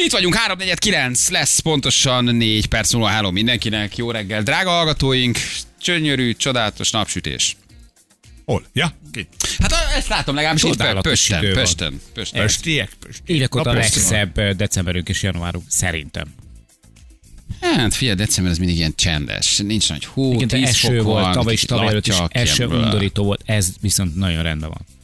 Itt vagyunk, 349 lesz pontosan 4 perc múlva. Hello mindenkinek, jó reggel, drága hallgatóink. Csönyörű, csodálatos napsütés. Hol? Ja? Ki? Hát ezt látom legalábbis itt idő van. Pösten, Pösten. Pöstiek? Pöstiek. Évek óta a legszebb decemberünk és januárunk, szerintem. Hát figyelj, december ez mindig ilyen csendes. Nincs nagy hó, Igen, de 10 eső fok volt, van, tavaly is, tavaly előtt is eső undorító volt, ez viszont nagyon rendben van.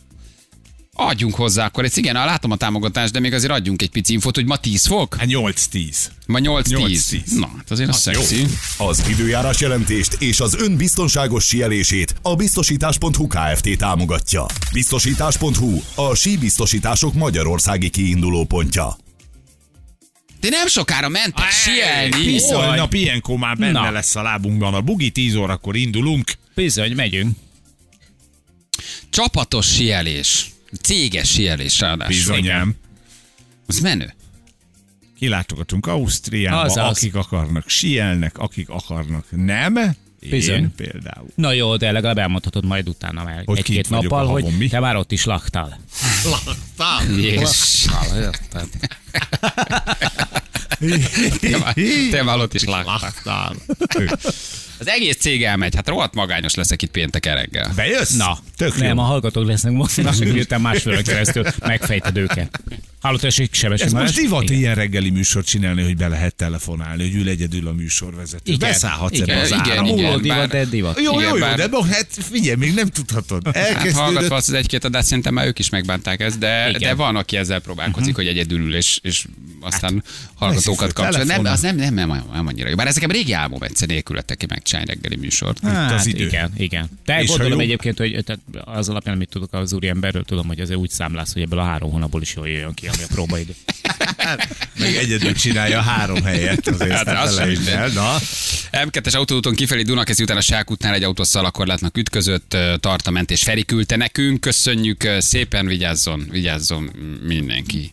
Adjunk hozzá akkor, ez igen, látom a támogatást, de még azért adjunk egy pici infót, hogy ma 10 fok, Hát 8-10. ma 8-10. 8-10. Na, hát azért az Az jó. szexi. Az időjárás jelentést és az ön biztonságos sielését a biztosítás.hu Kft. támogatja. Biztosítás.hu a síbiztosítások magyarországi kiinduló pontja. De nem sokára mentek sielni. Bizony. Holnap ilyenkor már benne Na. lesz a lábunkban a bugi, 10 órakor indulunk. Bizony, megyünk. Csapatos sielés. Céges sielés ráadásul. Bizonyám. Az menő. Kilátogatunk Ausztriába, Azaz. akik akarnak, sielnek, akik akarnak, nem. Bizony. Én például. Na jó, de legalább elmondhatod majd utána már Hogy egy-két nappal, hogy mi? te már ott is laktál. Jézussal, érted? Te már- Te már ott is láttál. Az egész cég elmegy, hát rohadt magányos leszek itt pénteken reggel. Bejössz? Na, Tök nem, jó. a hallgatók lesznek most, mások miután másfél keresztül megfejted őket. Hogy sebesen Ez Balázs? most divat Igen. ilyen reggeli műsort csinálni, hogy be lehet telefonálni, hogy ül egyedül a műsorvezető. Igen. Beszállhatsz Igen, ebbe az igen, áramba. igen. Múló divat, de divat. Jó, Igen, jó, jó, bár- de bo, hát figyelj, még nem tudhatod. Hát Elkezdődött. hallgatva azt az egy-két adást, szerintem már ők is megbánták ezt, de, Igen. de van, aki ezzel próbálkozik, hogy egyedül ül, és, és aztán hallgatókat Veszi föl kapcsol. Nem, az nem, nem, nem, nem annyira jó. Bár ez nekem régi álmom egyszer nélkületek ki megcsinálni reggeli műsort. Hát, az idő. Igen, igen. De És gondolom egyébként, hogy az alapján, amit tudok az úriemberről, tudom, hogy azért úgy számlász, hogy ebből a három hónapból is jól jöjjön ki, ami a próbaidő. Meg egyedül csinálja a három helyet, azért Hát, hát, az sem el. Na, M2-es autóúton kifelé Dunakeszi után a Sákútnál egy autó szalakorlátnak ütközött, ö, tartamentés Feri küldte nekünk, köszönjük, szépen vigyázzon, vigyázzon mindenki.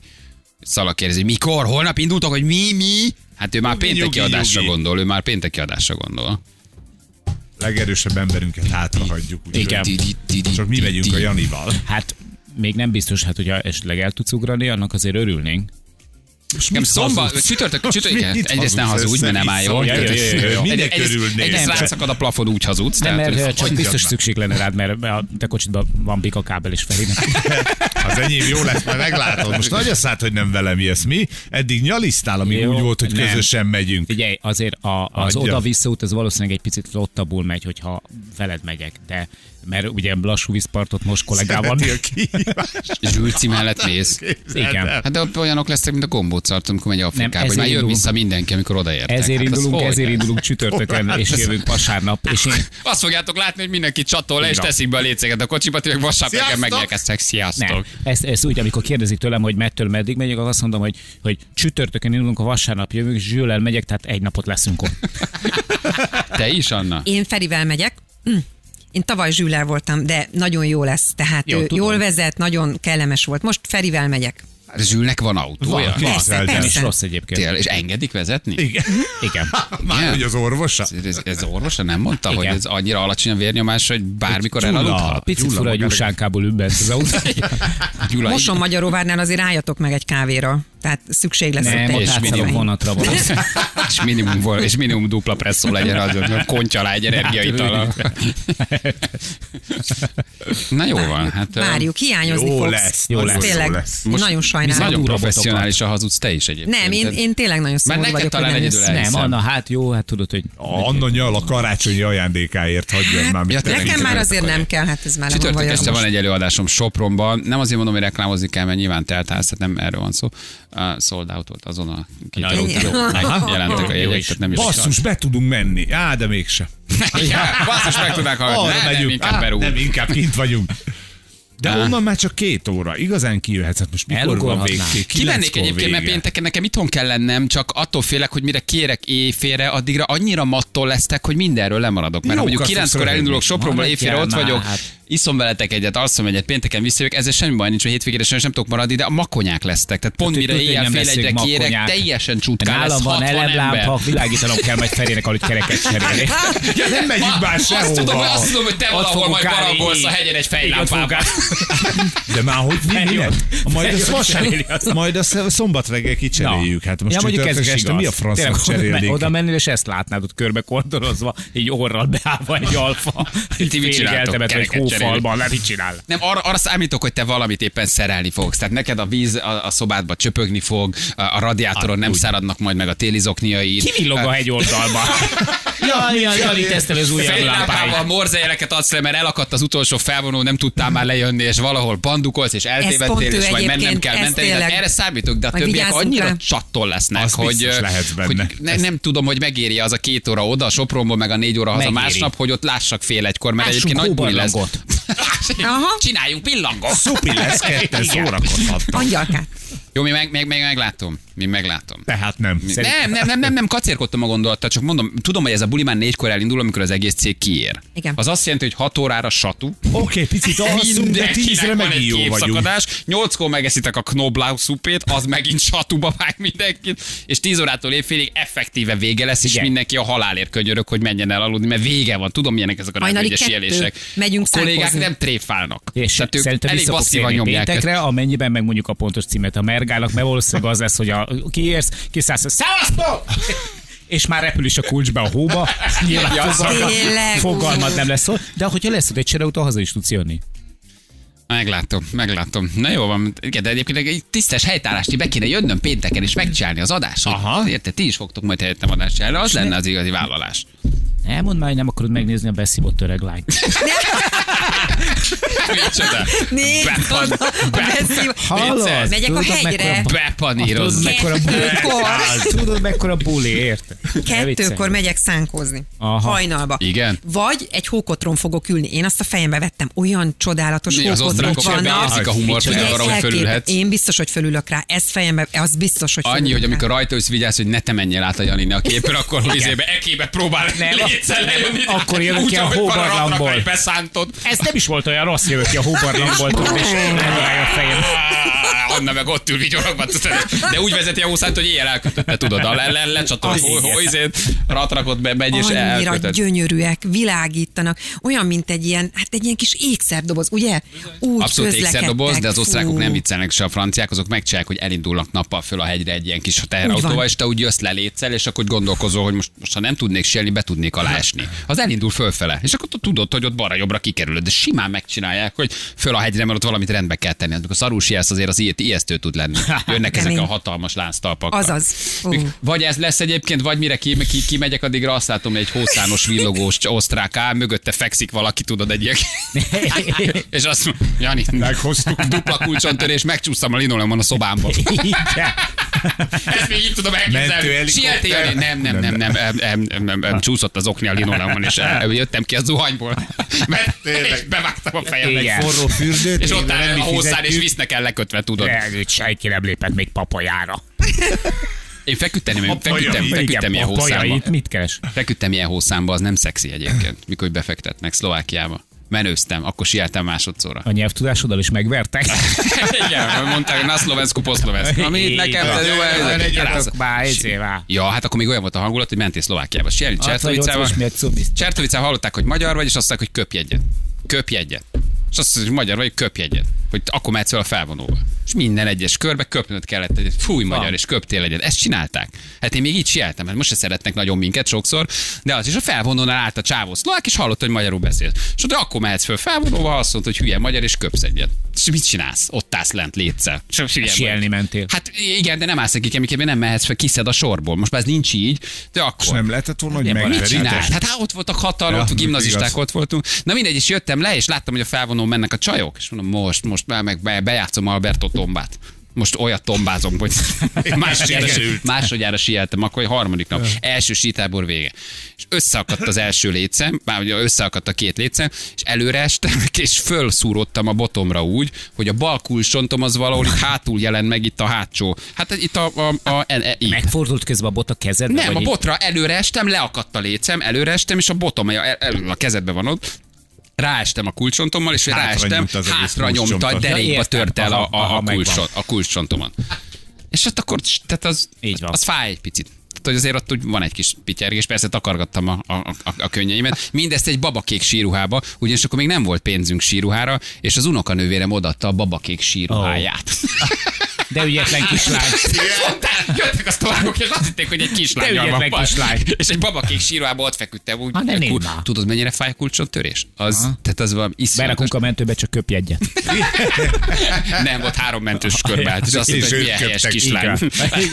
Szalak kérdezi, mikor, holnap indultak, hogy mi, mi? Hát ő már Nyugi, pénteki nyugi, adásra nyugi. gondol, ő már pénteki adásra gondol. legerősebb emberünket hátra hagyjuk. úgyhogy Igen. Csak mi megyünk a Janival. Hát még nem biztos, hát hogyha esetleg el tudsz ugrani, annak azért örülnénk. Nem szombat, csütörtök, csütörtök, Mit egyrészt ne hazudsz hazudj, mert nem áll jól. ja. Minek Egyrészt- a plafon, úgy hazudsz. Nem, mert csak biztos szükség lenne rád, mert a te kocsidban van bika kábel és Ferinek. Az enyém jó lesz, majd meglátod. Most nagy a szállt, hogy nem velem jössz mi. Eddig nyalisztál, Jó, úgy volt, hogy nem. közösen megyünk. Figyelj, azért a, az oda-vissza út, az valószínűleg egy picit flottabbul megy, hogyha veled megyek, de mert ugye lassú vízpartot most kollégával. Zsülci mellett mész. Igen. Hát de olyanok lesznek, mint a gombócart, amikor megy Afrikába, hogy már jön vissza mindenki, amikor odaértek. Ezért Hát indulunk, hogy ezért indulunk csütörtökön, és jövünk vasárnap, és én Azt fogjátok látni, hogy mindenki csatol le, és teszik be a lécéget a kocsiba, tényleg vasárnap reggel Sziasztok! megnyelkeztek. Sziasztok! nem. Ezt, ezt úgy, amikor kérdezik tőlem, hogy mettől meddig megyek, akkor azt mondom, hogy, hogy csütörtökön indulunk, a vasárnap jövünk, és Zsüllel megyek, tehát egy napot leszünk ott. Te is, Anna? Én Ferivel megyek. Hm. Én tavaly Zsüllel voltam, de nagyon jó lesz. Tehát Jó, jó, tudom. jól vezet, nagyon kellemes volt. Most Ferivel megyek. Zsülnek van autója? Van. Persze, is persze. rossz egyébként. Tényleg, és engedik vezetni? Igen. Igen. Már Igen. hogy az orvosa? Ez, ez orvosa nem mondta, Igen. hogy ez annyira alacsony a vérnyomás, hogy bármikor elaludhat? Picit fura, magára. Usánkából ül bent az autó. Gyula, Moson Magyaróvárnál azért álljatok meg egy kávéra. Tehát szükség lesz Nem, ott ott és egy vonatra van. és minimum, vol- és minimum dupla presszó legyen az, hogy kontya alá egy energiaital. Na jó van, hát... Várjuk, hiányozni Jó fogsz. lesz, jó Az lesz, Tényleg, jó lesz. Nagyon sajnálom. Nagyon Durva professzionálisan hazudsz te is egyébként. Nem, én, én tényleg nagyon szomorú vagyok, hogy talán nem egyedül Nem, Elhiszem. Anna, hát jó, hát tudod, hogy Anna nyal a karácsonyi ajándékáért hagyjon már. mit Ja. Nekem már azért nem kell, hát ez már Csütörtök este most. van egy előadásom Sopronban. Nem azért mondom, hogy reklámozni kell, mert nyilván teltház, tehát nem erről van szó. Uh, sold out volt azon a két Jó, jó. Megjelentek a Jó jegyek, tehát nem is Basszus, be tudunk menni. Á, de mégse. Ja, basszus, meg tudnák hallgatni. Arra Ne, nem, megyünk. inkább Á. Nem, inkább kint vagyunk. De Á. onnan már csak két óra. Igazán kijöhetsz. Hát most mikor van Elugorhatnál. végké? Kimennék egyébként, mert pénteken nekem itthon kell lennem, csak attól félek, hogy mire kérek éjfélre, addigra annyira mattól lesztek, hogy mindenről lemaradok. Mert ha Jókat mondjuk kilenckor elindulok Sopronból, éjfélre ott vagyok, hát. Iszom veletek egyet, alszom egyet, pénteken visszajövök, ezzel semmi baj nincs, hogy hétvégére sem nem tudok maradni, de a makonyák lesztek. Tehát pont mire Tudod, hogy éjjel fél egyre kérek, teljesen csutkán lesz Nálam van 60 ember. elemlámpa, világítanom kell majd Ferének, ahogy kereket cserélni. Ja, nem megyünk már Azt tudom, hogy, sehova. azt tudom, hogy te valahol majd barangolsz a hegyen egy fejlámpában. De már hogy mi, mi Feljön. Majd cseréli vasárnap, majd azt szombat reggel kicseréljük. Hát most ja, mondjuk ez este mi a francnak Tényleg, oda, mennél, és ezt látnád ott körbe kordorozva, így orral beállva egy alfa, Ti mit csináltok? egy Hófalban, nem mit csinál. Nem, arra, arra számítok, hogy te valamit éppen szerelni fogsz. Tehát neked a víz a, a szobádba csöpögni fog, a, a radiátoron nem száradnak majd meg a téli zokniaid. Kivillog a hegy oldalba. Jaj, jaj, jaj, tesztel az újabb lámpáit. morzejeleket adsz le, mert elakadt az utolsó felvonó, nem tudtál már lejönni, és valahol bandukolsz, és eltévedtél, és majd mennem kell menteni. Tényleg. erre számítok, de a többiek annyira rá. csatton lesznek, Az hogy, hogy ne, nem tudom, hogy megéri az a két óra oda, a Sopronból, meg a négy óra haza Megéri. másnap, hogy ott lássak fél egykor, mert Lássunk egyébként nagy buli lesz. Aha. Csináljunk pillangot. Szupi lesz, ketten szórakozhatnak. Angyalkát. Jó, mi meg, meg, meg meglátom. Mi meglátom. Tehát nem. Nem, nem, nem, nem, nem, kacérkodtam a gondolattal, csak mondom, tudom, hogy ez a buli már négykor elindul, amikor az egész cég kiér. Igen. Az azt jelenti, hogy 6 órára satu, Oké, picit alszunk, de tízre Mindenkinek van megint egy jó vagyunk. képszakadás, nyolckor megeszitek a knoblauch szupét, az megint satuba vág mindenkit, és 10 órától évfélig effektíve vége lesz, és Igen. mindenki a halálért könyörög, hogy menjen el aludni, mert vége van. Tudom, milyenek ezek a kettő. jelések. Megyünk a kollégák szánkozni. nem tréfálnak. És Tehát ők elég térni nyomják. péntekre, amennyiben megmondjuk a pontos címet a mergának, mert valószínűleg az lesz, hogy a, kiérsz, kiszállsz, szevasztok! És már repül is a kulcs be a hóba. Nyilván Ja, nem lesz szó. De hogyha lesz egy csereautó, haza is tudsz jönni. Meglátom, meglátom. Na jó van, igen, de egyébként egy tisztes helytállást be kéne jönnöm pénteken és megcsinálni az adást. Aha. Érted, ti is fogtok majd helyettem adást csinálni, az lenne az igazi vállalás. Nem mondd már, hogy nem akarod megnézni a beszívott öreg lányt. Micsoda? Bepan- oda, be- beszív- Vicces. Megyek a hegyre. mekkora- Tudod, mekkora buli. Érted? Kettőkor megyek szánkozni. Aha. Hajnalba. Igen? Vagy egy hókotron fogok ülni. Én azt a fejembe vettem. Olyan csodálatos Mi osztrákok vannak. a humort, hogy arra, hogy fölülhetsz. Én biztos, hogy fölülök rá. Ez fejembe, az biztos, hogy Annyi, hogy amikor rajta ülsz, vigyázz, hogy ne te menjél át a Janine a képen, akkor izébe ekébe próbál Nem, létszel lejönni. akkor jövök ki a hóbarlangból. Ez nem is volt olyan rossz, jövök ki a hóbarlangból, és a fejem. Anna meg ott ül vigyorogva, de úgy vezeti a hószát, hogy éjjel elkötötte, tudod, a le, le, lecsatol, Az hol, igen. hol, izét, ratrakot be, megy és Annyira elkötött. gyönyörűek, világítanak, olyan, mint egy ilyen, hát egy ilyen kis ékszerdoboz, ugye? Úgy Abszolút ékszerdoboz, de az osztrákok nem viccelnek, se a franciák, azok megcsinálják, hogy elindulnak nappal föl a hegyre egy ilyen kis teherautóval, és te úgy jössz le létszel, és akkor gondolkozol, hogy most, most ha nem tudnék sielni, be tudnék alá esni. Az elindul fölfele, és akkor tudod, hogy ott balra-jobbra kikerülöd, de simán megcsinálják, hogy föl a hegyre, mert ott valamit rendbe kell tenni. Amikor szarul sielsz, azért az ilyet, ijesztő tud lenni. Jönnek ezek a hatalmas lánctalpak. Azaz. Uh. Vagy ez lesz egyébként, vagy mire kimegyek, ki, ki megyek, addigra azt látom, hogy egy hószános villogós osztrák áll, mögötte fekszik valaki, tudod, egy ilyen. és azt mondja, Jani, meghoztuk dupla kulcsontörés, megcsúsztam a linoleumon a szobámba. Ezt még így tudom elképzelni. Sietni, nem, nem, nem, nem, nem, nem, nem, csúszott az okni a linoleumon, és jöttem ki a zuhanyból, mert bevágtam a fejem egy forró fürdőt, és ott áll a hosszán, és visznek el lekötve, tudod. Elnőtt senki nem lépett még papajára. Én feküdtem, feküdtem, Papajai. feküdtem ilyen hószámba. papajait mit keres? Feküdtem ilyen hószámba, az nem szexi egyébként, mikor befektetnek Szlovákiába. Menőztem, akkor sieltem másodszorra. A nyelvtudásoddal is megvertek? Igen, mondták, na szlovensku, poszlovensku. Ami itt nekem Igen. jó, ez- ezé már. Ja, hát akkor még olyan volt a hangulat, hogy mentél Szlovákiába. Sielni Hát, Csertovicával. Csertovicával hallották, hogy magyar vagy, és azt mondták, hogy köpj egyet. Köpj egyet. És azt mondták, hogy magyar vagy, köpj egyet. Hogy akkor mehetsz a felvonóba. És minden egyes körbe köpnöd kellett egyet. Fúj, magyar, és köptél egyet. Ezt csinálták. Hát én még így sieltem, mert most se szeretnek nagyon minket sokszor, de az is a felvonónál állt a csávó szlovák, és hallott, hogy magyarul beszél. És ott akkor mehetsz föl felvonóba, azt mondta, hogy hülye magyar, és köpsz egyet. És mit csinálsz? Ott állsz lent létszel. Vagy. Sielni mentél. Hát igen, de nem állsz neki, amikében nem mehetsz fel, kiszed a sorból. Most már ez nincs így, de akkor. És nem lehetett volna, hogy Nem, mit megveríted? csinált? Hát, hát ott voltak hatan, Ja, ott gimnazisták, igaz. ott voltunk. Na mindegy, és jöttem le, és láttam, hogy a felvonón mennek a csajok, és mondom, most, most be, meg be, bejátszom Alberto tombát. Most olyat tombázom, hogy másodjára, másodjára sieltem, akkor egy harmadik nap. Első sítábor vége. És összeakadt az első lécem, már ugye összeakadt a két lécem, és előre estem, és fölszúrottam a botomra úgy, hogy a bal kulcsontom az valahol itt hátul jelent meg itt a hátsó. Hát itt a, a, a, a, a itt. Megfordult közben a bot a kezedbe? Nem, a botra előre estem, leakadt a lécem, előre estem, és a botom el, a kezedbe van ott. Ráestem a kulcsontommal, és Hátra ráestem, hátra nyomta, derékba tört el a, a, a, kulcson, a kulcscsontomon. És ott akkor, tehát az, Így van. az fáj egy picit. Tehát, hogy azért ott úgy van egy kis pityergés, persze takargattam a, a, a, a könnyeimet. Mindezt egy babakék síruhába, ugyanis akkor még nem volt pénzünk síruhára, és az unokanővérem odatta a babakék síruháját. De ügyetlen kislány. Jöttek a sztorágok, és azt hitték, hogy egy kislány De ügyetlen kislány. És egy babakék síruhába ott feküdtem úgy. Ha, ne Kul- nézd már. Tudod, mennyire fáj a kulcsontörés? Az, tehát az valami iszonyatos. Berakunk a mentőbe, csak köpj egyet. Nem, volt három mentős körbe állt, és azt mondta, hogy milyen helyes kislány.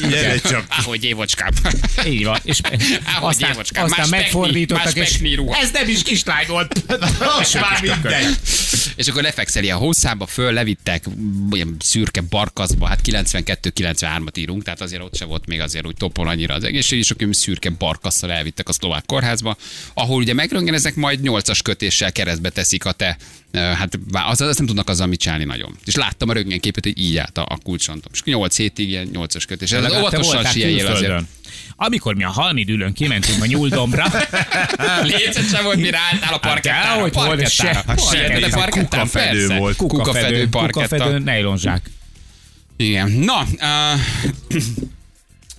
Gyere csak. Ahogy évocskám. Így van. És Ahogy aztán, évocskám. aztán megfordítottak, és ez nem is kislány volt. Most már mindegy. És akkor lefekszel ilyen hosszába, föl, levittek ilyen szürke barkaszba, hát 92-93-at írunk, tehát azért ott se volt még azért úgy topon annyira az egészség, és akkor szürke barkasszal elvittek a szlovák kórházba, ahol ugye megröngenezek, majd 8-as kötéssel keresztbe teszik a te, hát az, azt nem tudnak azzal mit csinálni nagyon. És láttam a röntgenképet, hogy így állt a, a kulcsontom. És 8 hétig ilyen 8-as kötés. Ez te óvatosan sieljél azért. Amikor mi a Halmidülön kimentünk a nyúldombra, Lécet sem volt, mire álltál a parkettára. Hát dehogy volt, se. parkettára. Hát se, Parkettán, ez a parkettán, kukafedő persze. volt. Kukafedő, parketta. kukafedő, nejlonzsák. Igen. Na, uh,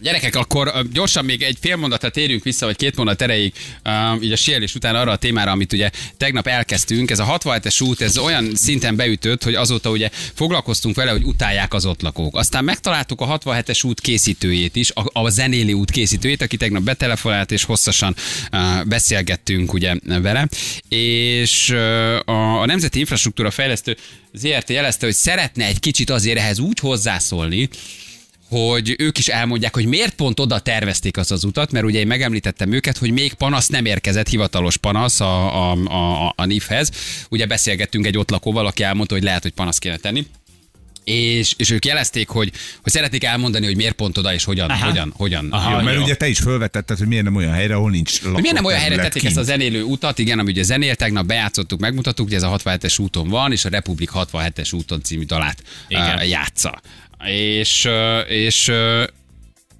Gyerekek, akkor gyorsan még egy fél mondatot térjünk vissza, vagy két mondat erejéig, uh, így a síelés után arra a témára, amit ugye tegnap elkezdtünk. Ez a 67-es út, ez olyan szinten beütött, hogy azóta ugye foglalkoztunk vele, hogy utálják az ott lakók. Aztán megtaláltuk a 67-es út készítőjét is, a, a zenéli út készítőjét, aki tegnap betelefonált, és hosszasan beszélgettünk ugye vele. És a, a Nemzeti Infrastruktúra Fejlesztő ZRT jelezte, hogy szeretne egy kicsit azért ehhez úgy hozzászólni, hogy ők is elmondják, hogy miért pont oda tervezték azt az utat, mert ugye én megemlítettem őket, hogy még panasz nem érkezett, hivatalos panasz a, a, a, a NIF-hez. Ugye beszélgettünk egy ott lakóval, aki elmondta, hogy lehet, hogy panasz kéne tenni. És, és ők jelezték, hogy, hogy szeretnék elmondani, hogy miért pont oda és hogyan, Aha. hogyan, hogyan. Aha, Jó, mert jó. ugye te is felvetetted, hogy miért nem olyan helyre, ahol nincs Hogy miért nem olyan helyre tették ezt a kint? zenélő utat, igen, ami ugye zenél, tegnap bejátszottuk, megmutattuk, hogy ez a 67-es úton van, és a Republik 67-es úton című dalát Igen. uh, játsza. És, és,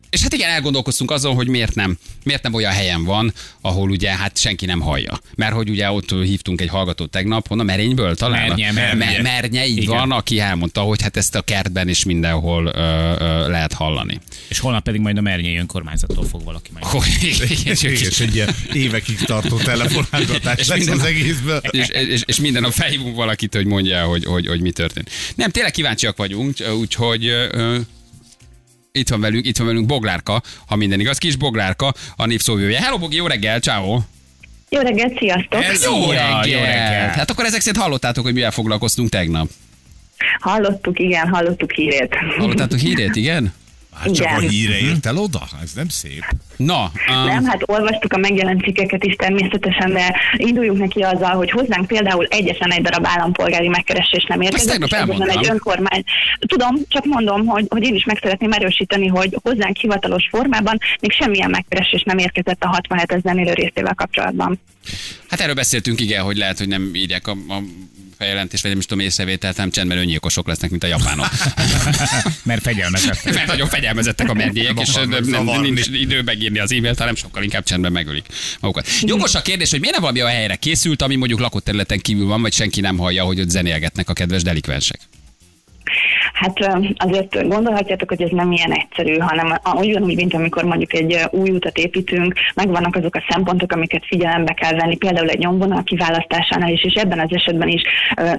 és hát igen, elgondolkoztunk azon, hogy miért nem, miért nem olyan helyen van, ahol ugye hát senki nem hallja. Mert hogy ugye ott hívtunk egy hallgatót tegnap, honnan Merényből talán? Mernye, Mernye. Mer- Mernye, így Igen. van, aki elmondta, hogy hát ezt a kertben is mindenhol uh, uh, lehet hallani. És holnap pedig majd a Mernyei önkormányzattól fog valaki majd. Hogy, is- És egy ilyen évekig tartó telefonálgatás lesz minden- az egészből. és, és, és minden nap felhívunk valakit, hogy mondja, hogy, hogy, hogy mi történt. Nem, tényleg kíváncsiak vagyunk, úgyhogy ö, itt van velünk, itt van velünk Boglárka, ha minden igaz, kis Boglárka, a népszóvője. Hello Bogi, jó reggel, ciao. Jó reggelt, sziasztok! Ez Jó Szia, reggel. jó reggel. Hát akkor ezek szerint hallottátok, hogy mivel foglalkoztunk tegnap. Hallottuk, igen, hallottuk hírét. Hallottátok hírét, igen? Hát csak a Igen. híre ért el oda? Ez nem szép. Na, Nem, um, hát olvastuk a megjelent cikkeket is természetesen, de induljunk neki azzal, hogy hozzánk például egyetlen egy darab állampolgári megkeresés nem érkezett. tegnap és egyetlen elmondtam. egy önkormány. Tudom, csak mondom, hogy, hogy én is meg szeretném erősíteni, hogy hozzánk hivatalos formában még semmilyen megkeresés nem érkezett a 67 ezer részével kapcsolatban. hát erről beszéltünk, igen, hogy lehet, hogy nem írják a, a feljelentést, vagy nem is tudom, észrevételt, nem csendben öngyilkosok lesznek, mint a japánok. Mert fegyelmezettek. Mert nagyon fegyelmezettek a medvélyek, és Zavar- nem, nincs idő megírni az e-mailt, hanem sokkal inkább csendben megölik magukat. Jogos a kérdés, hogy miért nem valami olyan helyre készült, ami mondjuk lakott területen kívül van, vagy senki nem hallja, hogy ott zenélgetnek a kedves delikvensek. Hát azért gondolhatjátok, hogy ez nem ilyen egyszerű, hanem ugyanúgy, mint amikor mondjuk egy új utat építünk, megvannak azok a szempontok, amiket figyelembe kell venni, például egy nyomvonal kiválasztásánál is, és ebben az esetben is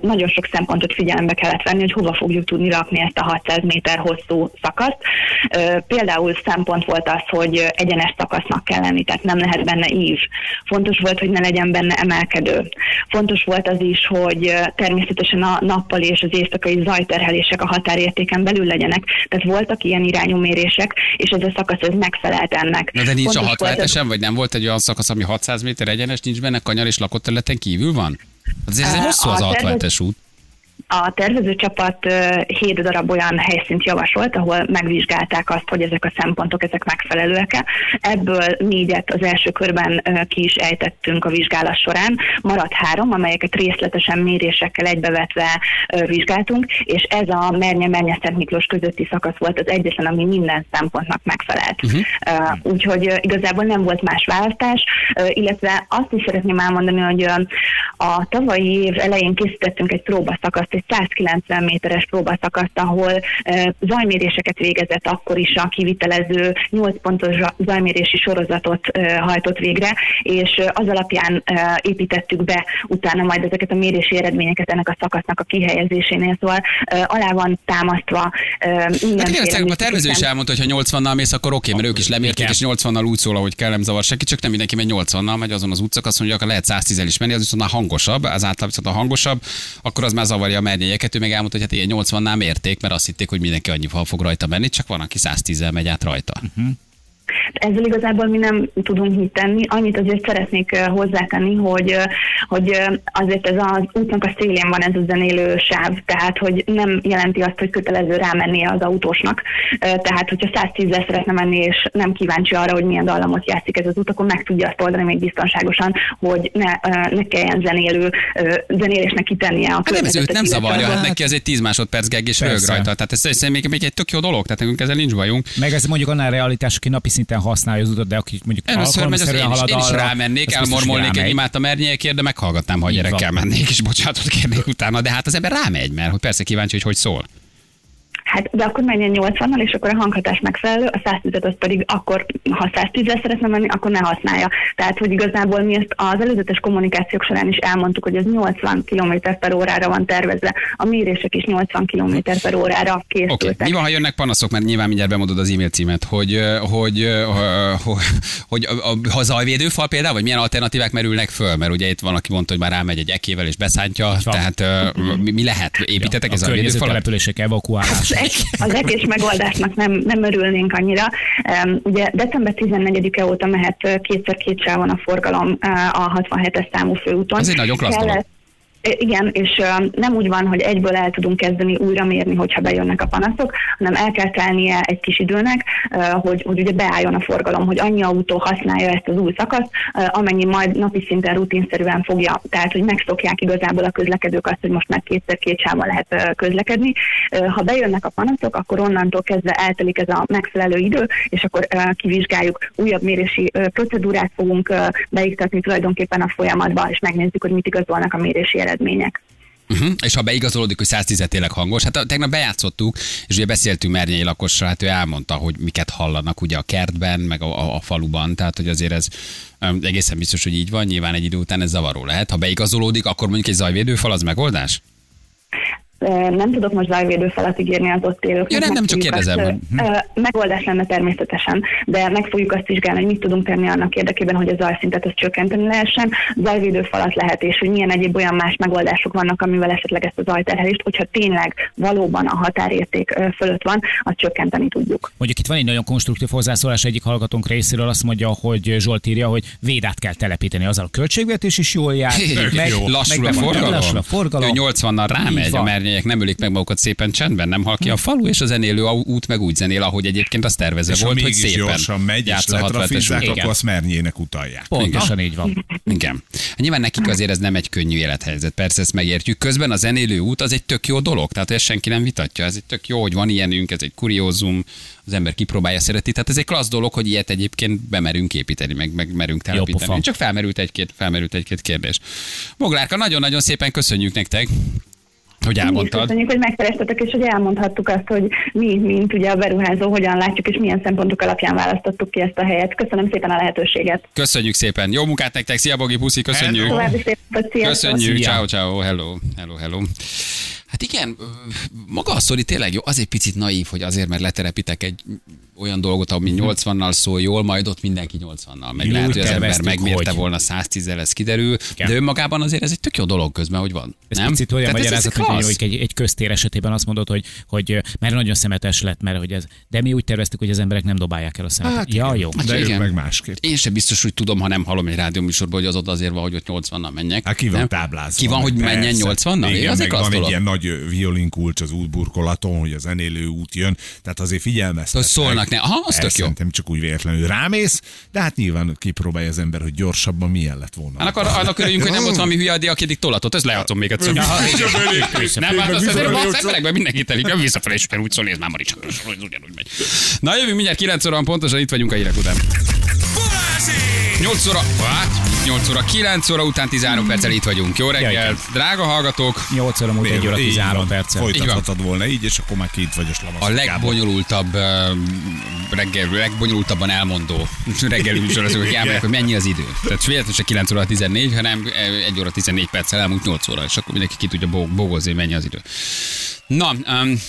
nagyon sok szempontot figyelembe kellett venni, hogy hova fogjuk tudni rakni ezt a 600 méter hosszú szakaszt. Például szempont volt az, hogy egyenes szakasznak kell lenni, tehát nem lehet benne ív. Fontos volt, hogy ne legyen benne emelkedő. Fontos volt az is, hogy természetesen a nappali és az éjszakai zajterhelések a határértéken belül legyenek. Tehát voltak ilyen irányú mérések, és ez a szakasz ez megfelelt ennek. Na de nincs a Fontos volt 67 az- esen, vagy nem volt egy olyan szakasz, ami 600 méter egyenes, nincs benne kanyar és lakott területen kívül van? Azért ez Á, hosszú az a 67-es út. A tervező csapat ö, hét darab olyan helyszínt javasolt, ahol megvizsgálták azt, hogy ezek a szempontok ezek megfelelőek-e. Ebből négyet az első körben ki is ejtettünk a vizsgálat során. Maradt három, amelyeket részletesen mérésekkel egybevetve vizsgáltunk, és ez a Mernye-Mernye Szent Miklós közötti szakasz volt az egyetlen, ami minden szempontnak megfelelt. Uh-huh. Úgyhogy igazából nem volt más választás, illetve azt is szeretném elmondani, hogy a tavalyi év elején készítettünk egy próbaszakaszt, egy 190 méteres próbaszakaszt, ahol zajméréseket végezett akkor is a kivitelező 8 pontos zajmérési sorozatot hajtott végre, és az alapján építettük be utána majd ezeket a mérési eredményeket ennek a szakasznak a kihelyezésénél, szóval alá van támasztva ö, Hát mindenféle igen, a tervező is elmondta, hogy ha 80-nal mész, akkor oké, mert ők is lemérték, Igen. és 80-nal úgy szól, ahogy kell, nem zavar senki, csak nem mindenki megy 80-nal, megy azon az utcak, azt mondja, akkor lehet 110 is menni, az viszont már hangosabb, az általában viszont a hangosabb, akkor az már zavarja a mernyélyeket, ő meg elmondta, hogy hát ilyen 80-nál mérték, mert azt hitték, hogy mindenki annyival fog rajta menni, csak van, aki 110-el megy át rajta. Ezzel igazából mi nem tudunk mit tenni. Annyit azért szeretnék hozzátenni, hogy, hogy azért ez az útnak a szélén van ez a zenélő sáv, tehát hogy nem jelenti azt, hogy kötelező rámennie az autósnak. Tehát, hogyha 110-el szeretne menni, és nem kíváncsi arra, hogy milyen dallamot játszik ez az út, akkor meg tudja azt oldani még biztonságosan, hogy ne, ne kelljen zenélő, zenélésnek kitennie a Hát nem, ez őt nem zavarja, hát neki ez egy 10 másodperc geg és rög rajta. Tehát ez szerintem még, még egy tök jó dolog, tehát nekünk ezzel nincs bajunk. Meg ez mondjuk annál realitás, aki napi szinten használja az utat, de aki mondjuk Először megy, az én alkalomszerűen is, én is halad rámennék, elmormolnék egy imát a mernyékért, de meghallgatnám, ha Így gyerekkel mennék, és bocsánatot kérnék utána. De hát az ember rámegy, mert hogy persze kíváncsi, hogy hogy szól. Hát, de akkor menjen 80-nal, és akkor a hanghatás megfelelő, a 110 az pedig akkor, ha 110-el szeretne menni, akkor ne használja. Tehát, hogy igazából mi ezt az előzetes kommunikációk során is elmondtuk, hogy ez 80 km per órára van tervezve, a mérések is 80 km per órára Oké, készültek. okay. mi van, ha jönnek panaszok, mert nyilván mindjárt bemondod az e-mail címet, hogy, hogy, hogy, hogy a, a, ha zajvédőfal például, vagy milyen alternatívák merülnek föl, mert ugye itt van, aki mondta, hogy már rámegy egy ekével és beszántja, van. tehát mi, mi lehet? Építetek a ez a környező védőfalat? települések evakuálása. Az egy- az egész megoldásnak nem, nem örülnénk annyira. Ugye december 14-e óta mehet kétszer két sávon a forgalom a 67-es számú főúton. Ez egy. Kellett- I- Igen, és nem úgy van, hogy egyből el tudunk kezdeni újra mérni, hogyha bejönnek a panaszok, hanem el kell telnie egy kis időnek, hogy, hogy ugye beálljon a forgalom, hogy annyi autó használja ezt az új szakaszt, amennyi majd napi szinten rutinszerűen fogja, tehát hogy megszokják igazából a közlekedők azt, hogy most már kétszer két sávon lehet közlekedni. Ha bejönnek a panaszok, akkor onnantól kezdve eltelik ez a megfelelő idő, és akkor kivizsgáljuk, újabb mérési procedúrát fogunk beiktatni tulajdonképpen a folyamatba, és megnézzük, hogy mit igazolnak a mérési eredmények. Uh-huh. És ha beigazolódik, hogy 110 tényleg hangos, hát tegnap bejátszottuk, és ugye beszéltünk Mernyei lakossal, hát ő elmondta, hogy miket hallanak ugye a kertben, meg a, a, a faluban, tehát hogy azért ez um, egészen biztos, hogy így van, nyilván egy idő után ez zavaró lehet. Ha beigazolódik, akkor mondjuk egy zajvédőfal az megoldás? Nem tudok most zajvédőfalat ígérni az ott élőknek. Ja, nem, meg nem, csak kérdezem, azt, ö, Megoldás lenne természetesen, de meg fogjuk azt vizsgálni, hogy mit tudunk tenni annak érdekében, hogy a zajszintet azt csökkenteni lehessen. Zajvédőfalat lehet, és hogy milyen egyéb olyan más megoldások vannak, amivel esetleg ezt a zajterhelést, hogyha tényleg valóban a határérték fölött van, azt csökkenteni tudjuk. Mondjuk itt van egy nagyon konstruktív hozzászólás egyik hallgatónk részéről, azt mondja, hogy Zsolt írja, hogy védát kell telepíteni, azzal a költségvetés is jól jár. Jó. Lassul a meg- forgalom. Lassul a forgalom. Ő 80-nal Így rámegy, a mernyélyek nem ölik meg magukat szépen csendben, nem hal ki a falu, és a zenélő au- út meg úgy zenél, ahogy egyébként azt tervezve És volt, hogy szépen gyorsan megy, és játsz a 60 letrafizzák, Igen. akkor azt mernyének utalják. Pontosan így van. Igen. Nyilván nekik azért ez nem egy könnyű élethelyzet, persze ezt megértjük. Közben a zenélő út az egy tök jó dolog, tehát ezt senki nem vitatja. Ez egy tök jó, hogy van ilyenünk, ez egy kuriózum, az ember kipróbálja, szereti. Tehát ez egy klassz dolog, hogy ilyet egyébként bemerünk építeni, meg, meg merünk telepíteni. Csak felmerült egy-két, felmerült egy-két kérdés. Boglárka, nagyon-nagyon szépen köszönjük nektek. Hogy elmondtad. köszönjük, hogy megkerestetek, és hogy elmondhattuk azt, hogy mi, mint ugye a beruházó, hogyan látjuk, és milyen szempontok alapján választottuk ki ezt a helyet. Köszönöm szépen a lehetőséget. Köszönjük szépen. Jó munkát nektek, szia Bogi, puszi, köszönjük. További szép napot, sziasztok! Köszönjük, ciao, ciao, hello, hello, hello. Hát igen, maga a sztori tényleg jó, az egy picit naív, hogy azért, mert leterepitek egy olyan dolgot, ami 80-nal szól jól, majd ott mindenki 80-nal. Meg Mi lehet, hogy az ember megmérte hogy- volna 110-el, ez kiderül, Igen. de önmagában azért ez egy tök jó dolog közben, hogy van. Ez nem? picit olyan Tehát ez- ez magyarázat, mint klassz. hogy egy, egy köztér esetében azt mondod, hogy, hogy mert nagyon szemetes lett, mert hogy ez, de mi úgy terveztük, hogy az emberek nem dobálják el a szemetet. Hát ja, jó. De ők igen. meg másképp. Én sem biztos, hogy tudom, ha nem hallom egy rádióműsorban, hogy az ott azért van, hogy ott 80-nal menjek. Hát ki van nem? táblázva. Ki van, hogy Persze. menjen 80-nal? Igen, az egy meg klassz van egy dolog. ilyen nagy nagy violinkulcs az útburkolaton, hogy a zenélő út jön, tehát azért figyelmeztetnek. Hogy szólnak ne- Aha, az tök jó. Szerintem csak úgy véletlenül rámész, de hát nyilván kipróbálja az ember, hogy gyorsabban milyen lett volna. Hát akkor annak örüljünk, hogy nem volt valami hülye aki eddig tolatott, ezt lejátszom még egyszer. Nem, hát azt azért az emberekben mindenki telik, nem visszafelé, és kell úgy szólni, ez már Marics, ugyanúgy megy. Na jövünk mindjárt 9 óra pontosan, itt vagyunk a hírek után. 8 óra, hát 8 óra, 9 óra után 13 perccel itt vagyunk. Jó reggelt, drága hallgatók! 8 óra múlt 1 óra Így 13 van. perccel. Folytathatod volna így, és akkor már kint vagy a slamasz. A legbonyolultabb uh, reggel, legbonyolultabban elmondó reggeli műsor azok, hogy elmondják, hogy mennyi az idő. Tehát véletlenül se 9 óra 14, hanem 1 óra 14 perccel elmúlt 8 óra, és akkor mindenki ki tudja bo- bogozni, hogy mennyi az idő. Na, um,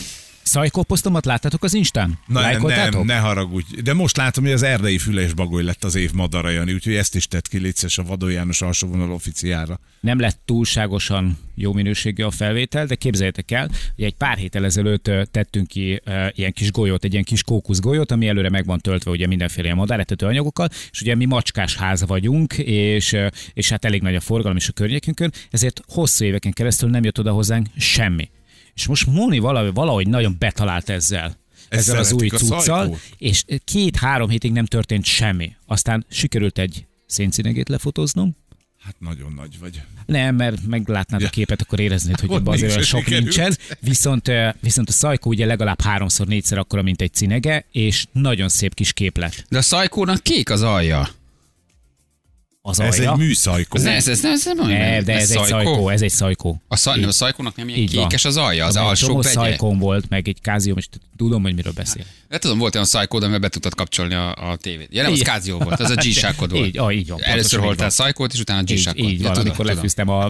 Szajkó posztomat láttátok az Instán? Na, nem, ne haragudj. De most látom, hogy az erdei füles bagoly lett az év madara, Jani, úgyhogy ezt is tett ki, létszes a Vadó János alsóvonal oficiára. nem lett túlságosan jó minőségű a felvétel, de képzeljétek el, hogy egy pár héttel ezelőtt tettünk ki ilyen kis golyót, egy ilyen kis kókuszgolyót, ami előre meg van töltve ugye mindenféle madáretető anyagokkal, és ugye mi macskás ház vagyunk, és, és hát elég nagy a forgalom is a környékünkön, ezért hosszú éveken keresztül nem jött oda hozzánk semmi. És most Móni valahogy, valahogy nagyon betalált ezzel. Ezzel az új a cuccal, és két-három hétig nem történt semmi. Aztán sikerült egy szénszínegét lefotóznom, Hát nagyon nagy vagy. nem, mert meglátnád a Ja. képet, akkor éreznéd, hogy abban azért olyan sok sikerült. nincsen. Viszont, viszont a szajkó ugye legalább háromszor, négyszer akkora, mint egy cinege, és nagyon szép kis képlet. de a szajkónak kék az alja. Az Ez alja. egy műszajkó. Ez, ez, ez, ez nem. Ne, de ez, egy szajkó, ez egy szajkó. A, szaj, nem, a szajkónak nem ilyen Így van. kékes az alja, az alsó csomó begye. szajkóm volt, meg egy kázium, és tudom, hogy miről beszél. De tudom, volt olyan szajkód, amivel be tudtad kapcsolni a, a tévét. Ja, nem, az kázió volt, az a g volt. Így, ah, így van, Először van. szajkót, és utána a g Így, így van, amikor lefűztem a...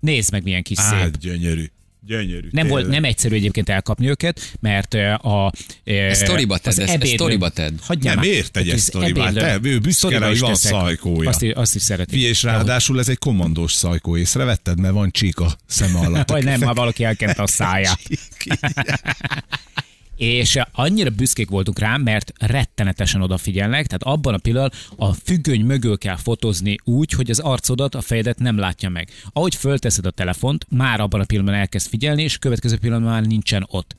Nézd meg, milyen kis szép. Hát gyönyörű. Gyönyörű. Nem volt, nem egyszerű egyébként elkapni őket, mert a... Ez sztoriba tedd, ez- ez sztoriba tedd. Hagyjál Nem már. ért egy Tehát ezt sztoriba, ebédlő- te, ő büszke rá, hogy van teszek. szajkója. Azt, is- azt is szeretik. Figyelj, és ráadásul ez egy kommandós szajkó, észrevetted, mert van csík a szeme alatt. Vagy nem, már valaki elkente a száját. És annyira büszkék voltunk rám, mert rettenetesen odafigyelnek, tehát abban a pillanatban a függöny mögül kell fotózni úgy, hogy az arcodat, a fejedet nem látja meg. Ahogy fölteszed a telefont, már abban a pillanatban elkezd figyelni, és következő pillanatban már nincsen ott.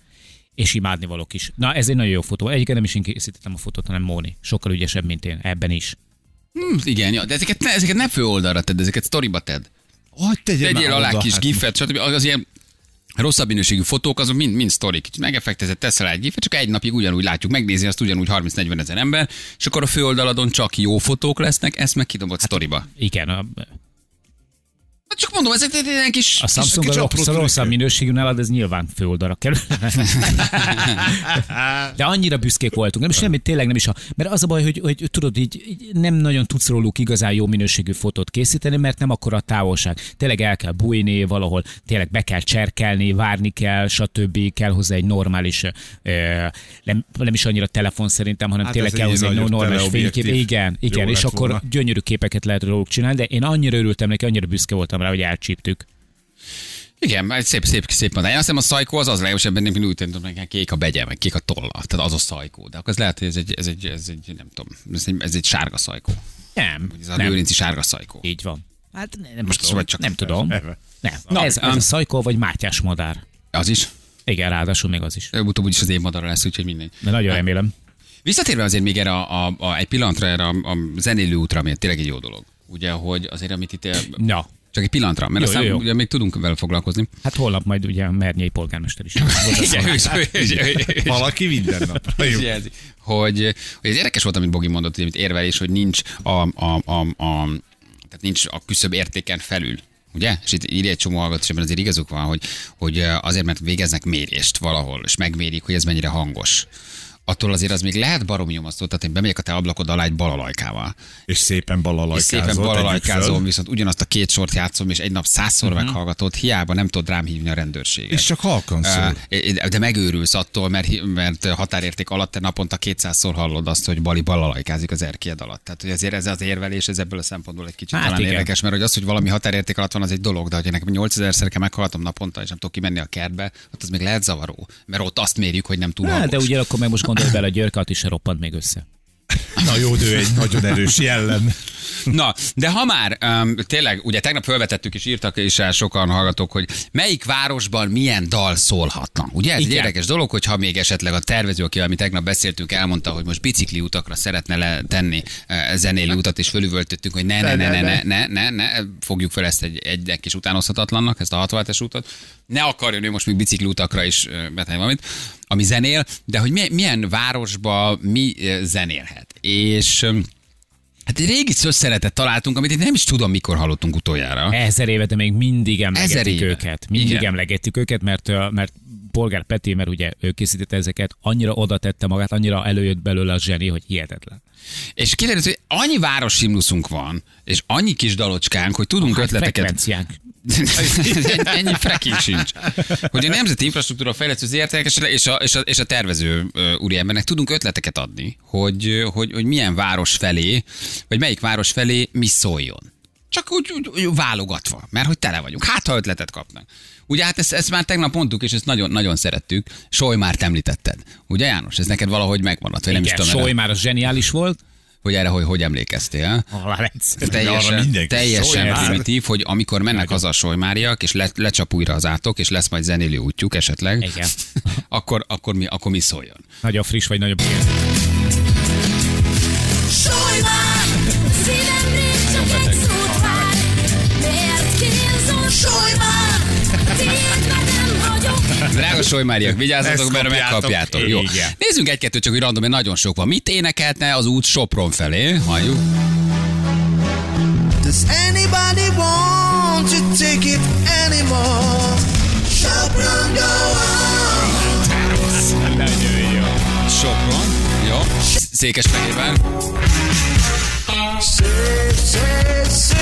És imádni valók is. Na, ez egy nagyon jó fotó. Egyébként nem is én készítettem a fotót, hanem Móni. Sokkal ügyesebb, mint én. Ebben is. Hm, igen, ja, de ezeket ne, ezeket ne fő oldalra tedd, ezeket sztoriba tedd. Hogy Tegyél már alá oda, kis hát gifet, stb. Az ilyen rosszabb minőségű fotók, azok mind, mind sztorik. Megeffektezett, teszel egy gifet, csak egy napig ugyanúgy látjuk, megnézi azt ugyanúgy 30-40 ezer ember, és akkor a főoldaladon csak jó fotók lesznek, ezt meg kidobott hát, sztoriba. Igen, a, csak mondom, ezek egy ilyen kis... a Samsung kis a rossz, trükkök. rosszabb minőségű nálad, ez nyilván főoldalra kerül. De annyira büszkék voltunk. Nem is nem, tényleg nem is a... Mert az a baj, hogy, hogy tudod, így, így nem nagyon tudsz róluk igazán jó minőségű fotót készíteni, mert nem akkora a távolság. Tényleg el kell bújni valahol, tényleg be kell cserkelni, várni kell, stb. Kell hozzá egy normális, ö, nem, nem is annyira telefon szerintem, hanem Hát tényleg kell egy hozzá egy normális fénykép. Igen, igen, és akkor volna. gyönyörű képeket lehet róluk csinálni, de én annyira örültem neki, annyira büszke voltam rá, hogy elcsíptük. Igen, egy szép, szép, szép madány. Azt hiszem a szajkó az az legalábbis ebben nem úgy tudom, hogy kék a begye, meg kék a tolla. Tehát az a szajkó. De akkor ez lehet, hogy ez egy, ez egy, ez egy nem tudom, ez egy, ez egy sárga szajkó. Nem, Ez a nem. lőrinci sárga szajkó. Így van. Hát ne- nem Most tudom. csak- nem tudom. Eve. Nem. Na, ez, ez ám. a szajkó vagy mátyás madár. Az is. Igen, ráadásul még az is. Utóbb úgyis az év madara lesz, úgyhogy mindegy. De nagyon remélem. Visszatérve azért még erre a, a, a, egy pillanatra erre a, a zenélő útra, ami tényleg egy jó dolog. Ugye, hogy azért, amit itt... Na, Csak egy pillanatra, mert Jó, aztán jó, jó. ugye még tudunk vele foglalkozni. hát holnap majd ugye a Mernyei polgármester is. Igen, ő is- Valaki minden jelzi. hogy, hogy ez érdekes volt, amit Bogi mondott, hogy amit érvelés, hogy nincs a, a, a, a, tehát nincs a küszöbb értéken felül. Ugye? És itt írja egy csomó hallgató, és ebben azért igazuk van, hogy, hogy azért, mert végeznek mérést valahol, és megmérik, hogy ez mennyire hangos. Attól azért az még lehet baromi nyomasztó, tehát én bemegyek a te ablakod alá egy balalajkával. És szépen És balalajkázol. szépen tegyük balalajkázom, viszont ugyanazt a két sort játszom, és egy nap százszor Mhm. uh-huh. meghallgatod, hiába nem tudod rám hívni a rendőrséget. És csak halkan szól. De megőrülsz attól, mert, mert határérték alatt te naponta 200-szor hallod azt, hogy Bali balalajkázik az erkélyed alatt. Tehát, hogy azért ez az érvelés, ez ebből a szempontból egy kicsit Hát hát talán igen. érdekes, mert hogy az, hogy valami határérték alatt van, az egy dolog, de hogy nekem 8000-szer kell meghallgatom naponta, és nem tudok kimenni a kertbe, ott az még lehet zavaró. Mert ott azt mérjük, hogy nem túl Hát, de ugyanakkor meg most gondolj bele, a Györke is se roppant még össze. Na jó, de ő egy nagyon erős jellem. Na, de ha már um, tényleg, ugye tegnap felvetettük és írtak is el sokan hallgatók, hogy melyik városban milyen dal szólhatna. Ugye ez egy Igen. érdekes dolog, hogyha még esetleg a tervező, akivel mi tegnap beszéltünk, elmondta, hogy most bicikli utakra szeretne letenni uh, zenéli utat, és fölüvöltöttünk, hogy ne, ne, ne, ne, ne, ne, ne, ne, fogjuk fel ezt egy, egy kis utánozhatatlannak, ezt a 67-es utat. Ne akarjon ő most még bicikli utakra is uh, betenni valamit, ami zenél, de hogy milyen, milyen városba mi zenélhet. És Hát egy régi szösszenetet találtunk, amit én nem is tudom, mikor hallottunk utoljára. Ezer éve, de még mindig éve. őket. Mindig Igen. emlegettük őket, mert, mert Polgár Peti, mert ugye ő készítette ezeket, annyira oda tette magát, annyira előjött belőle a zseni, hogy hihetetlen. És kiderült, hogy annyi városhimnuszunk van, és annyi kis dalocskánk, hogy tudunk Hát ötleteket. Ennyi freking sincs. Hogy a Nemzeti Infrastruktúra Fejlesztő ZRT és a, és a, és a, tervező úriembernek tudunk ötleteket adni, hogy, hogy, hogy milyen város felé, vagy melyik város felé mi szóljon. Csak úgy, úgy, úgy válogatva, mert hogy tele vagyunk. Hát, ha ötletet kapnak. Ugye hát ezt, ezt már tegnap mondtuk, és ezt nagyon, nagyon szerettük. Solymárt említetted. Ugye János, ez neked valahogy megmaradt, vagy nem Igen, is tudom, Soly már az zseniális volt. Hogy erre hogy, hogy emlékeztél. Egyszerű. Teljesen, teljesen primitív, hogy amikor mennek haza a solymáriak, és le, lecsap újra az átok, és lesz majd zenélő útjuk esetleg, Igen. akkor, akkor, mi, akkor mi szóljon? Nagyon friss vagy nagyobb. Solymár, Drága solymáriak, vigyázzatok, mert kapjátok. megkapjátok. Jó. Nézzünk egy-kettőt, csak hogy random, mert nagyon sok van. Mit énekelhetne az út Sopron felé? Halljuk. Does anybody want to take it anymore? Sopron go on. Sopron. Jó. Székesfehérvár. Szék,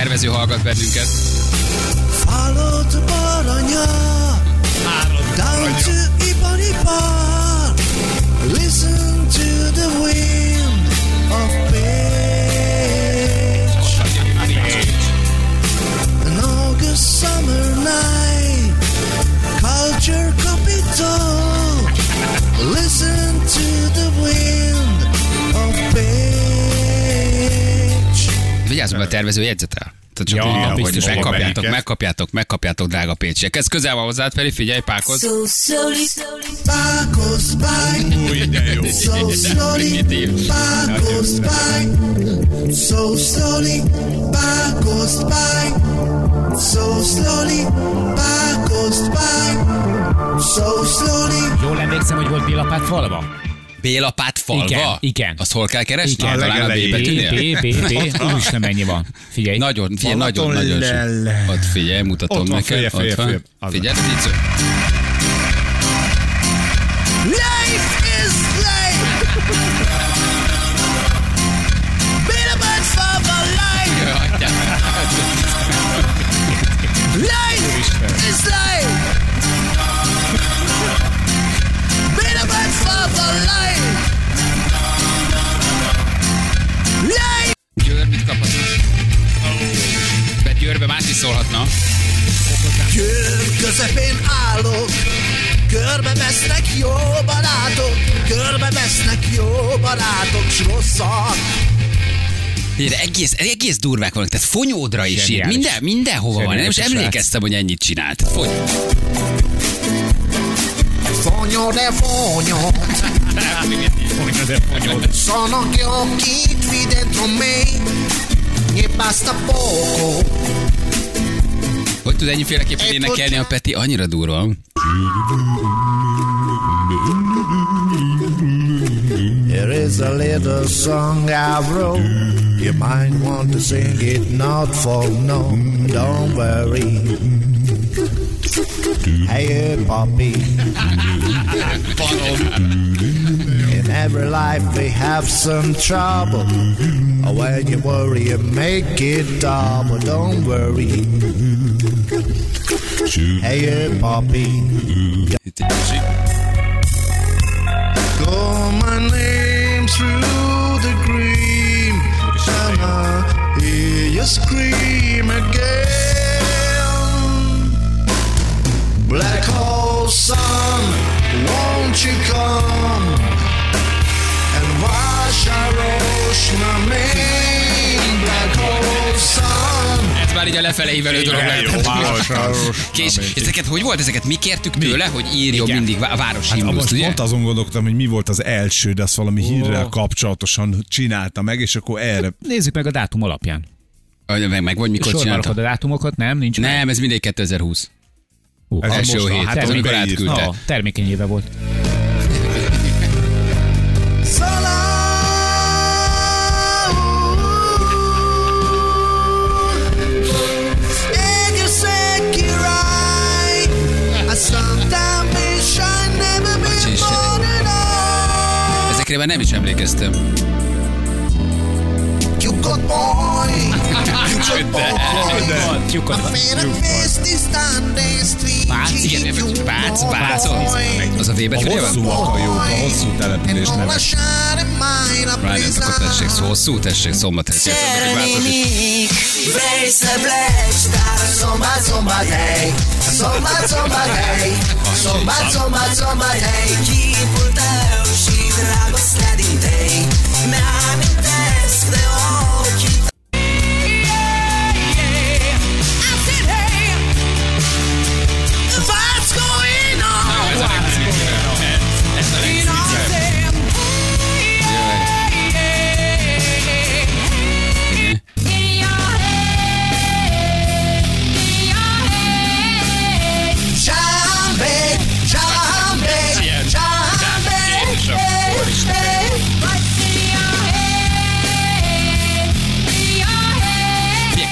tervező hallgat bennünket. Follow to Baranya tervező jegyzetel. Tehát csak Ja, ja, hogy biztos, hogy megkapjátok, megkapjátok, megkapjátok, drága pécsiek. Ez közel van hozzád, Feri, figyelj. So slowly, Új, de jó. So slowly, goes by. So slowly, by. So slowly, back goes by. So slowly. Jól emlékszem, hogy volt Bélapát falva? Bélapát falva? Igen, igen. Azt hol kell keresni? Igen. Talán a B legelején. B, betűnél? B, B, B, úristen mennyi van. Figyelj. Nagyon, figyelj, nagyon, nagyon sok. Ott figyelj, mutatom neked. ott van. följebb. Az Figyelj, Ticő. Life is life. Been a bad father life. Is life. Life. Life. Mit kaphatunk? De Győrbe más is szólhatna. Győr közepén állok, körbe vesznek jó barátok, körbe vesznek jó barátok, s rosszak. Ide egész, egész durvák vannak, tehát fonyódra is ír. Zseniális. Minden, mindenhova van. Nem Zseniális is emlékeztem, hogy ennyit csinált. Tehát Fony. Fonyo de fonyo, sono gli occhi qui dentro me, mi basta poco. Hogy tud ennyiféleképpen énekelni a Peti? Annyira durva. Here is a little song I wrote. You might want to sing it not for no, don't worry. Hey, Poppy. Every life we have some trouble. Oh, when you worry, you make it double. Don't worry. Hey, yeah, Poppy. Call my name through the green. Summer, hear you scream again. Black hole sun, won't you come Ez már így a lefele ívelő dolog lehet. Kés, ezeket hogy volt? Ezeket mi kértük tőle, hogy írjon Igen. mindig a város Hát himnuszt, most ugye? pont azon gondolkodtam, hogy mi volt az első, de azt valami hírrel kapcsolatosan csinálta meg, és akkor erre Nézzük meg a dátum alapján. Meg, meg vagy mikor csinálta? a dátumokat, nem? Nincs meg? Nem, ez mindig 2020. Hú, Ez Első hét, hát amikor átküldte. Na, termékeny éve volt. All. Ezekre már nem is emlékeztem. Got boy. Got boy. Tyukod. Face this Sunday street. Pác, igen, Pác, boy. Pác, az a V A van? hosszúak a a hosszú település neve. Please akkor tessék, szó, hosszú, tessék, szombathely. Szeretnék Vejszebb lestár Szombat, szombathely Szombat, szombathely Szombat, szombat, szombathely Kipult elsi drága sledding day Már mint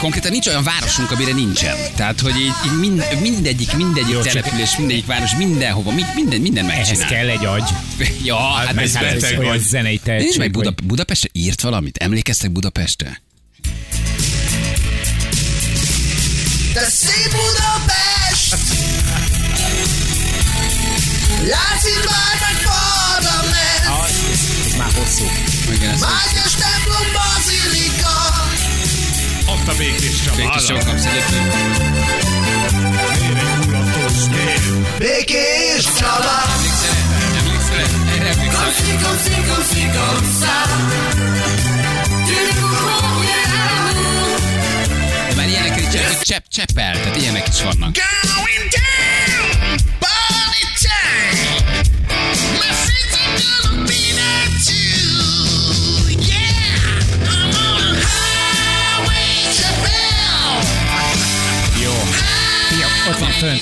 konkrétan nincs olyan városunk, amire nincsen. Tehát, hogy így, így mind, mindegyik, mindegyik Jó, település, mindegyik város, mindenhova, mi- minden, minden Ehhez megcsinál. kell egy agy. Ja, hát ez hát ez beteg olyan vagy. zenei Nincs tehetség. meg Buda, Budapestre írt valamit? Emlékeztek Budapestre? De szép Budapest! Látszik már meg parlament, Ez már hosszú. Igen, ez a békés Békés Csaba. kapsz egyet. békés Csaba. Emlékszel? Erre emlékszel? De már ilyenek is csepp, csepp, cseppel, tehát ilyenek is vannak. Going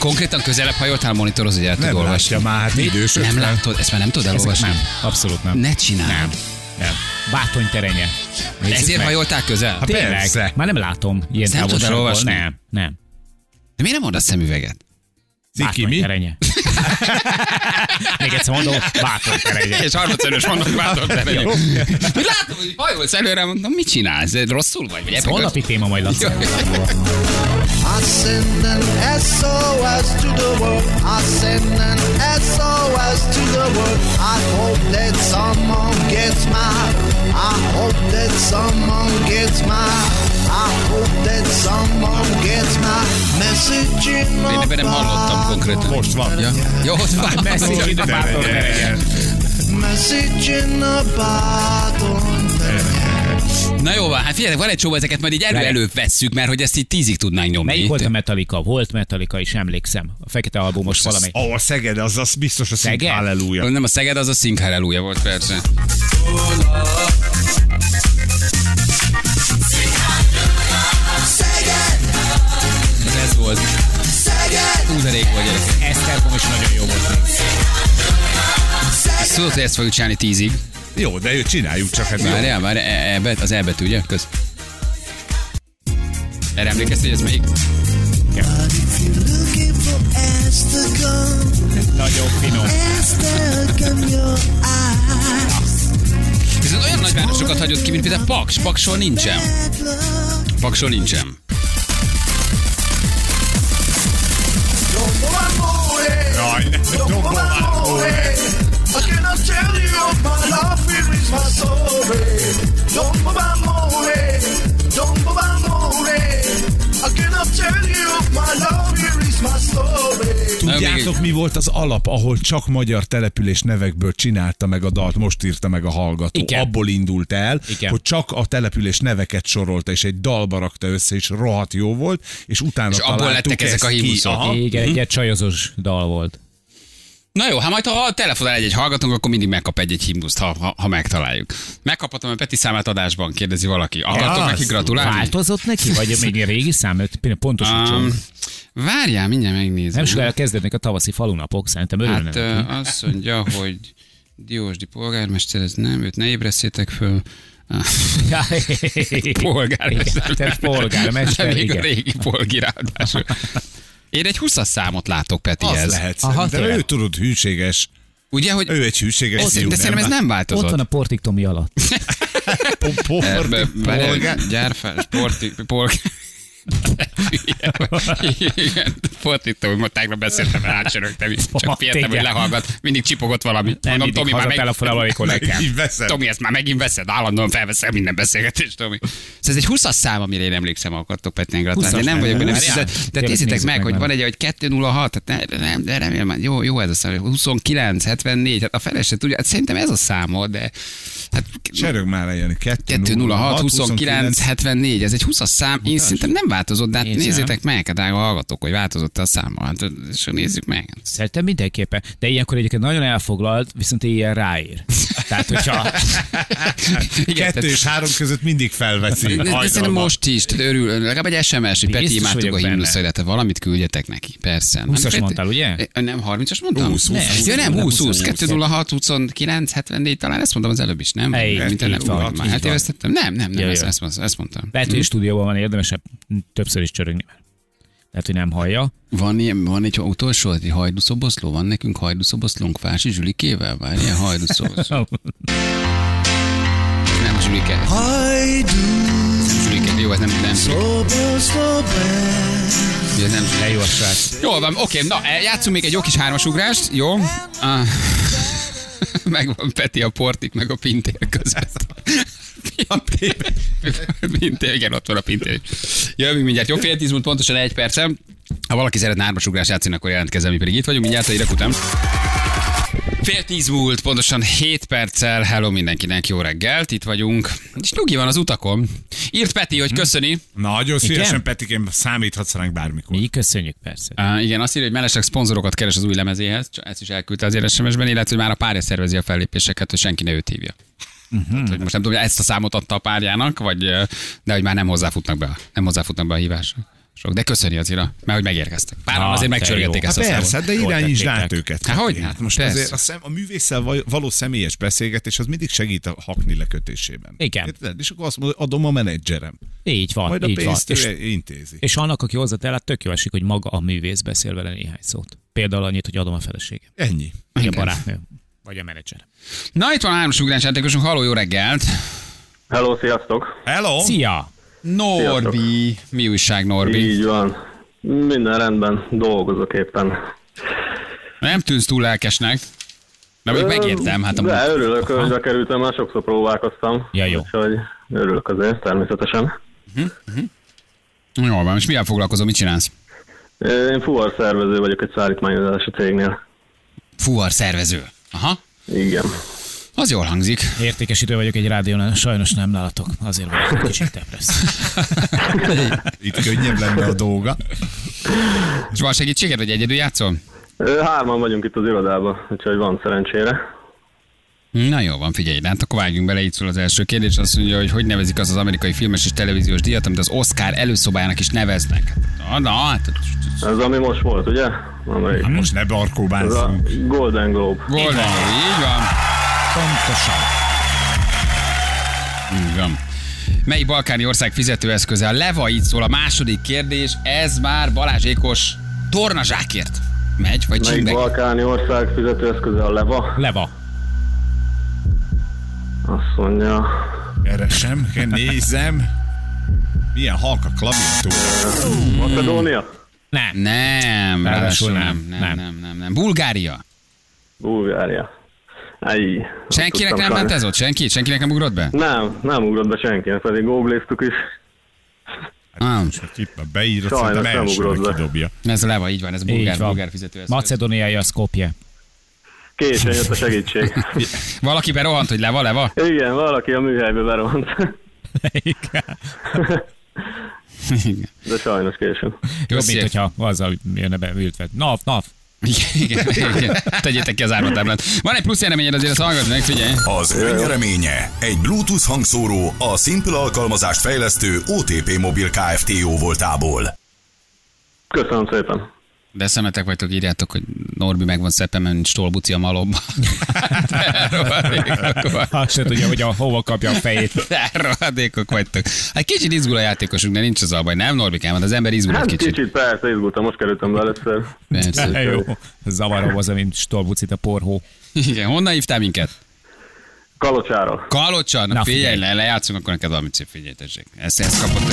Konkrétan közelebb hajoltál monitoroz, hogy el tud Nem olvasni. látja már, hát idős Nem ötven. látod, ezt már nem tudod Ezek elolvasni? nem. Abszolút nem. Ne csinálj. Nem. Nem. Bátony terenye. Nézzük Ezért meg. hajoltál közel? Hát Tényleg, Persze. már nem látom ilyen nem tudod elolvasni? Nem, nem. De miért nem mondasz szemüveget? Bátony mi? terenye. Még egyszer mondom, bátony terenye. És harmadszörös mondok, látom, te Jó. Látom, hogy hajolsz előre, mondom, mit csinálsz? Ez Rosszul vagy? Ez holnapi téma majd Laci. I send an SOS to the world. I send an SOS to the world. I hope that someone gets mine. I hope that someone gets mine. I hope that someone gets my message in hallottam ott van. Message in the bátony terenye. Message in a bottle. Na jó van, hát figyelj, van egy csomó, ezeket majd így elő előbb vesszük, mert hogy ezt így tízig tudnánk nyomni. Melyik volt a Metallica? Volt Metallica is, emlékszem. A fekete albumos valami. Ó, a Szeged, az, az biztos a Szeged? halleluja. Nem a Szeged, az a Szink Hallelujah volt persze. Ez, ez volt. Hú, de rég volt gyerekek. Esztergom is nagyon jó volt. Ezt tudod, hogy ezt fogjuk csinálni tízig. Jó, de csináljuk csak. Hát. Várjál, várjál, e, e, az elbetű, ugye? Köz. Erre emlékeztél, hogy ez melyik? Esther, Nagyon finom. Your eyes. másokat hagyott ki, mint például Paks. Paksol nincsen. Paksol nincsen. Jaj, my soul. Don't amore, don't amore. I cannot tell you my love will reach my soul. Tudjátok, mi volt az alap, ahol csak magyar település nevekből csinálta meg a dalt, most írta meg a hallgató. Igen. Abból indult el, Igen. hogy csak a település neveket sorolta, és egy dalba rakta össze, és rohadt jó volt, és utána És abból lettek ezek a. Aha. Igen, egy ilyen csajozós dal volt. Na jó, hát majd ha telefonál egy-egy hallgatónk, akkor mindig megkap egy-egy himnuszt, ha, ha, ha megtaláljuk. Megkaphatom a Peti számát adásban, kérdezi valaki. Akartok Az. neki gratulálni? Változott neki, vagy még a régi szám? Pontosítson. Um, várjál, mindjárt megnézem. Nem sokára kezdődnek a tavaszi falunapok, szerintem örülne Hát neki. azt mondja, hogy Diósdi polgármester, ez nem, őt ne ébreszétek föl. Ah, Polgármester. Igen, polgármester, Még a régi polgi ráadásul. Én egy 20 számot látok Az Petihez. lehet Aha, szerintem. tényleg. Ő tudod, hűséges. Ugye, hogy Ő egy hűséges de fiú, szerintem ez nem Ott változott. van a Portik Tomi alatt. Po- po- be- várjál, polgár- Gyárfá, sporti, polgár. Igen, fordítom, hogy ma tegnap beszéltem, mert átsörögtem, csak féltem, hogy lehallgat. Mindig csipogott valami. Nem Mondom, Tomi, már meg... hazatelefonál, amikor veszed. Tomi, ezt már megint veszed, állandóan felveszel minden beszélgetést, Tomi. Szóval ez egy 20 szám, amire én emlékszem, akartok Petnén gratulálni. 20-as De nem vagyok benne. nem? biztos, de- nézzétek meg, hogy van egy, hogy 206, tehát ne, nem, de remélem, jó, jó ez a szám, 29, 74, hát a fele se tudja, hát szerintem ez a száma, de hát Cserög már lejönni. 206, 29, 74, ez egy 20 szám, én szerintem nem változott, de hát Nézzem. nézzétek meg, hát drága hallgatók, hogy változott a száma, hát és nézzük meg. Szerintem mindenképpen. De ilyenkor egyébként nagyon elfoglalt, viszont ilyen ráír. Tehát, hogyha Igen, Kettő és három között mindig felveszi. De, szerintem most is, tehát örül, legalább egy SMS, hogy Peti, imádtuk a tehát valamit küldjetek neki, persze. 20-as Peti- mondtál, ugye? Ö, Nem, 30-as mondtam? 20, 20, Nem, 20, ja, nem, 20, 20, 20, 206, 29, 74, talán ezt mondtam az előbb is, nem? Mint így nem, eltévesztettem? Nem, nem, nem, ezt, ja. ezt, ezt mondtam. lehet, hogy a stúdióban van érdemesebb többször is csörögni. Lehet, hogy nem hallja. Van, ilyen, van egy utolsó, egy hajdúszoboszló, van nekünk hajdúszoboszlónk Fási Zsulikével? Várj, ilyen hajdúszoboszló. Nem Zsulike. Nem Zsulike. Jó, ez nem, nem Zsulike. Ez nem. De jó a srác. Jól van, oké, na, eh, játszunk még egy jó kis hármasugrást, jó? Ah, megvan Peti a portik, meg a pintér között. A pintér, igen, ott van a pintér. Jövünk mindjárt, jó, fél tíz múlt pontosan egy percem. Ha valaki szeretne hármasugrást játszani, akkor jelentkezzen, mi pedig itt vagyunk, mindjárt a hírek után. Fél tíz múlt, pontosan 7 perccel. Hello mindenkinek, jó reggelt, itt vagyunk. És nyugi van az utakon. Írt Peti, hogy köszöni. Nagyon szívesen, Igen? Petikém, számíthatsz ránk bármikor. Mi köszönjük persze. Uh, igen, azt írja, hogy mellesleg szponzorokat keres az új lemezéhez, csak ezt is elküldte azért SMS-ben, illetve hogy már a párja szervezi a fellépéseket, hogy senki ne őt hívja. Uh-huh. Tehát, hogy most nem tudom, hogy ezt a számot adta a párjának, vagy, de hogy már nem hozzáfutnak be, nem hozzáfutnak be a hívásra. Sok, de köszöni azért, a- mert hogy megérkeztek. Páran Ah, azért de megcsörgették ezt Hát a persze, számot. de irányítsd át őket. Hát hogy? Hát most Persze. azért a, szem, a művésszel val- való személyes beszélgetés az mindig segít a hakni lekötésében. Igen. Érted? És akkor azt mondod, adom a menedzserem. Így van, Majd a így van. pénzt És, ő intézi. és annak, aki hozzá el, hát tök jó esik, hogy maga a művész beszél vele néhány szót. Például annyit, hogy adom a feleségem. Ennyi. Vagy a Igen. barátnő. Vagy a menedzser. Na, itt van a hármas ugrás játékosunk, halló, jó reggelt! Hello, sziasztok! Hello! Szia! Norbi! Mi újság, Norbi? Így van. Minden rendben, dolgozok éppen. Nem tűnsz túl lelkesnek. Mert még megértem, hát a De örülök, hogy bekerültem, már sokszor próbálkoztam. Ja, jó. Úgyhogy örülök azért, természetesen. Jól van, és mivel foglalkozol, mit csinálsz? Én fuvar szervező vagyok egy szállítmányozási cégnél. Fuvar szervező. Aha, Igen. az jól hangzik. Értékesítő vagyok egy rádiónál, sajnos nem nálatok. Azért vagyok egy kicsit depresszió. Itt könnyebb lenne a dolga. És van segítséged, vagy egyedül játszol? Hárman vagyunk itt az irodában, úgyhogy van szerencsére. Na jó van, figyelj, hát akkor vágjunk bele, így szól az első kérdés. Azt mondja, hogy hogy nevezik az az amerikai filmes és televíziós díjat, amit az Oscar előszobájának is neveznek. Na, na, hát Ez ami most volt, ugye? Amelyik? Most ne barkóbázzunk. Golden Globe. Golden, így van. Pontosan. Így van. Melyik balkáni ország fizetőeszköze? A leva, így szól a második kérdés. Ez már Balázs Ékos tornazsákért megy, vagy Melyik csingbe. balkáni ország fizetőeszköze a leva? Leva. Azt mondja, Keresem, nézem. Milyen halk a klaviatúra. Macedónia? Nem. Nem, Ráadásul nem, nem, nem, nem. nem, nem, nem. Bulgária. Bulgária. Aj, Senkinek nem ment ez ott? Senki? Senkinek nem ugrott be? Nem, nem ugrott be senkinek, pedig googliztuk is. Ah, Csak itt beírod, Sajnos nem ugrott be. kidobja. ez a leva, így van, ez Így bulgár, van. bulgár fizető. Macedóniai a Skopje. Későn jött a segítség. Valaki berohant, hogy leva, leva? Igen, valaki a műhelybe berohant. Igen. De sajnos. Jobb, Köszi. mint hogyha azzal jönne be ültve. Nav, nav. Igen, igen, igen. Tegyétek ki az árvatáblát. Van egy plusz jeleményed, azért ezt hallgass meg, figyelj. Az önnyereménye egy Bluetooth hangszóró a Simple alkalmazást fejlesztő OTP Mobil Kft. jó voltából. Köszönöm szépen. De szemetek vagytok, írjátok, hogy Norbi meg van szepemen, stolbuci a malomba. De Azt se tudja, hogy a, hova kapja a fejét. de rohadékok vagytok. Hát kicsit izgul a játékosunk, de nincs az a baj. Nem, Norbikám, hát az ember izgul egy Hát kicsit. kicsit persze izgultam, most kerültem be először. Persze. Jó. Zavaró az, mint stolbucit a porhó. Igen, honnan hívtál minket? Kalocsára. Kalocsa? Na, Na, figyelj, figyelj. le, lejátszunk, akkor neked valamit szép, figyelj, tessék. Ezt, ezt kapott.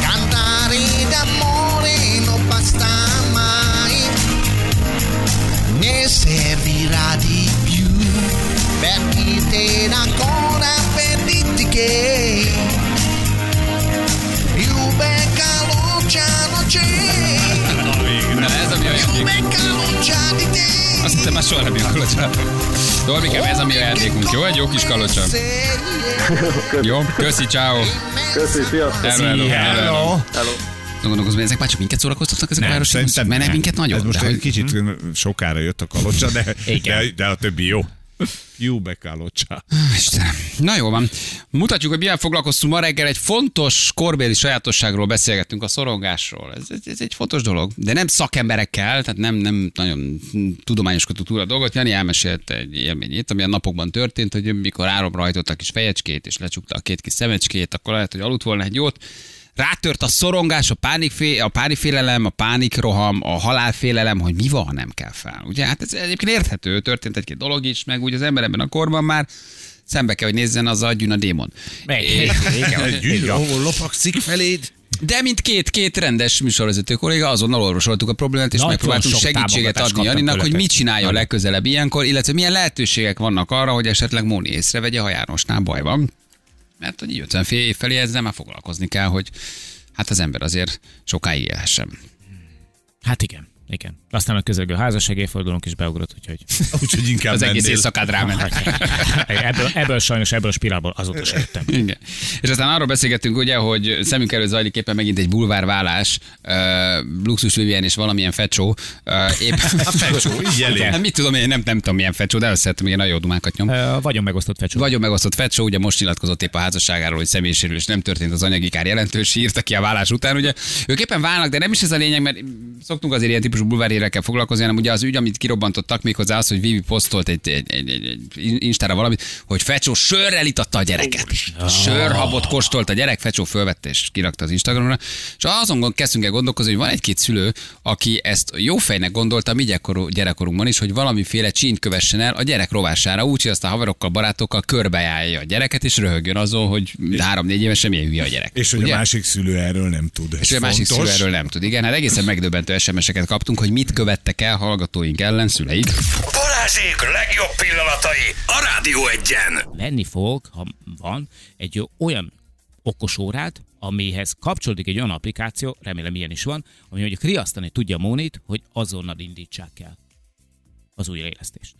Cantare d'amore dirti che più becca Luciano Na, ez ami olyan più játék. becca Luciano. Azt hittem már soha nem jön kalocsa. Norbikám, ez a mi a játékunk, jó? Egy jó kis kalocsa. Jó, köszi, ciao. Köszi, sziasztok. Hello, hello, hello. Gondolkozom, ezek már csak minket szórakoztatnak, ezek a Nem, városi szerintem Mert nem. minket nagyon. Ez most de egy hogy- kicsit sokára jött a kalocsa, de, de, de a többi jó. Jó be kalocsa. Istenem. Na jó van. Mutatjuk, hogy milyen foglalkoztunk ma reggel. Egy fontos korbéli sajátosságról beszélgettünk, a szorongásról. Ez, ez, ez egy fontos dolog. De nem szakemberekkel, tehát nem, nem nagyon tudományoskodtuk túl a dolgot. Jani elmesélte egy élményét, ami a napokban történt, hogy mikor áramra hajtott a kis fejecskét, és lecsukta a két kis szemecskét, akkor lehet, hogy aludt volna egy jót. Rátört a szorongás, a, pánikfé, a pánikfélelem, a pánikroham, a halálfélelem, hogy mi van, ha nem kell fel. Ugye, hát ez egyébként érthető, történt egy-két dolog is, meg úgy az ember ebben a korban már szembe kell, hogy nézzen az a gyűn a démon. Meg, lopakszik feléd. De mint két, két rendes műsorvezető kolléga, azonnal orvosoltuk a problémát, és Nagyon megpróbáltunk segítséget adni Janinak, hogy mit csináljon Nagyon. legközelebb ilyenkor, illetve milyen lehetőségek vannak arra, hogy esetleg Móni észrevegye, ha Jánosnál baj van. Mert hogy így 50 fél év felé ezzel már foglalkozni kell, hogy hát az ember azért sokáig élhessen. Hát igen, igen. Aztán a közelgő házasság évfordulónk is beugrott, úgyhogy Úgyhogy inkább Az egész éjszakád ráment. ebből, ebből sajnos, ebből a spirálból azóta sem jöttem. Igen. És aztán arról beszélgettünk, ugye, hogy szemünk előtt zajlik éppen megint egy bulvárvállás, uh, luxus Vivien és valamilyen fecsó. Uh, épp... A fecsó, így elég. Hát mit tudom én, nem, nem tudom milyen fecsó, de összehettem, igen, nagyon jó dumákat nyom. Ö, Vagyon megosztott fecsó. Vagyon megosztott Fecsó, ugye most nyilatkozott épp a házasságáról, hogy személyisérülés nem történt az anyagi kár jelentős, írta ki a vállás után, ugye. Ők éppen válnak, de nem is ez a lényeg, mert szoktunk azért ilyen típusú bulvárhírekkel foglalkozni, hanem ugye az ügy, amit kirobbantottak méghozzá az, hogy Vivi posztolt egy, egy, egy, egy, egy Instára valamit, hogy Fecsó sörrel itatta a gyereket. Sörhabot kóstolt a gyerek, Fecsó fölvette és kirakta az Instagramra. És azon kezdtünk el gondolkozni, hogy van egy-két szülő, aki ezt jó fejnek gondolta mi gyerekkorú- gyerekkorunkban is, hogy valamiféle csínt kövessen el a gyerek rovására, úgy, hogy azt a haverokkal, barátokkal körbejárja a gyereket, és röhögjön azon, hogy három-négy évesen milyen hülye a gyerek. És hogy Ugye? a másik szülő erről nem tud. És a másik szülő erről nem tud. Igen, hát egészen megdöbbentő SMS-eket kaptunk, hogy mit követtek el hallgatóink ellen szüleik. Balázsék legjobb pillanatai a Rádió egyen. Venni fog, ha van, egy olyan okos órát, amihez kapcsolódik egy olyan applikáció, remélem ilyen is van, ami mondjuk riasztani tudja a Mónit, hogy azonnal indítsák el az újraélesztést.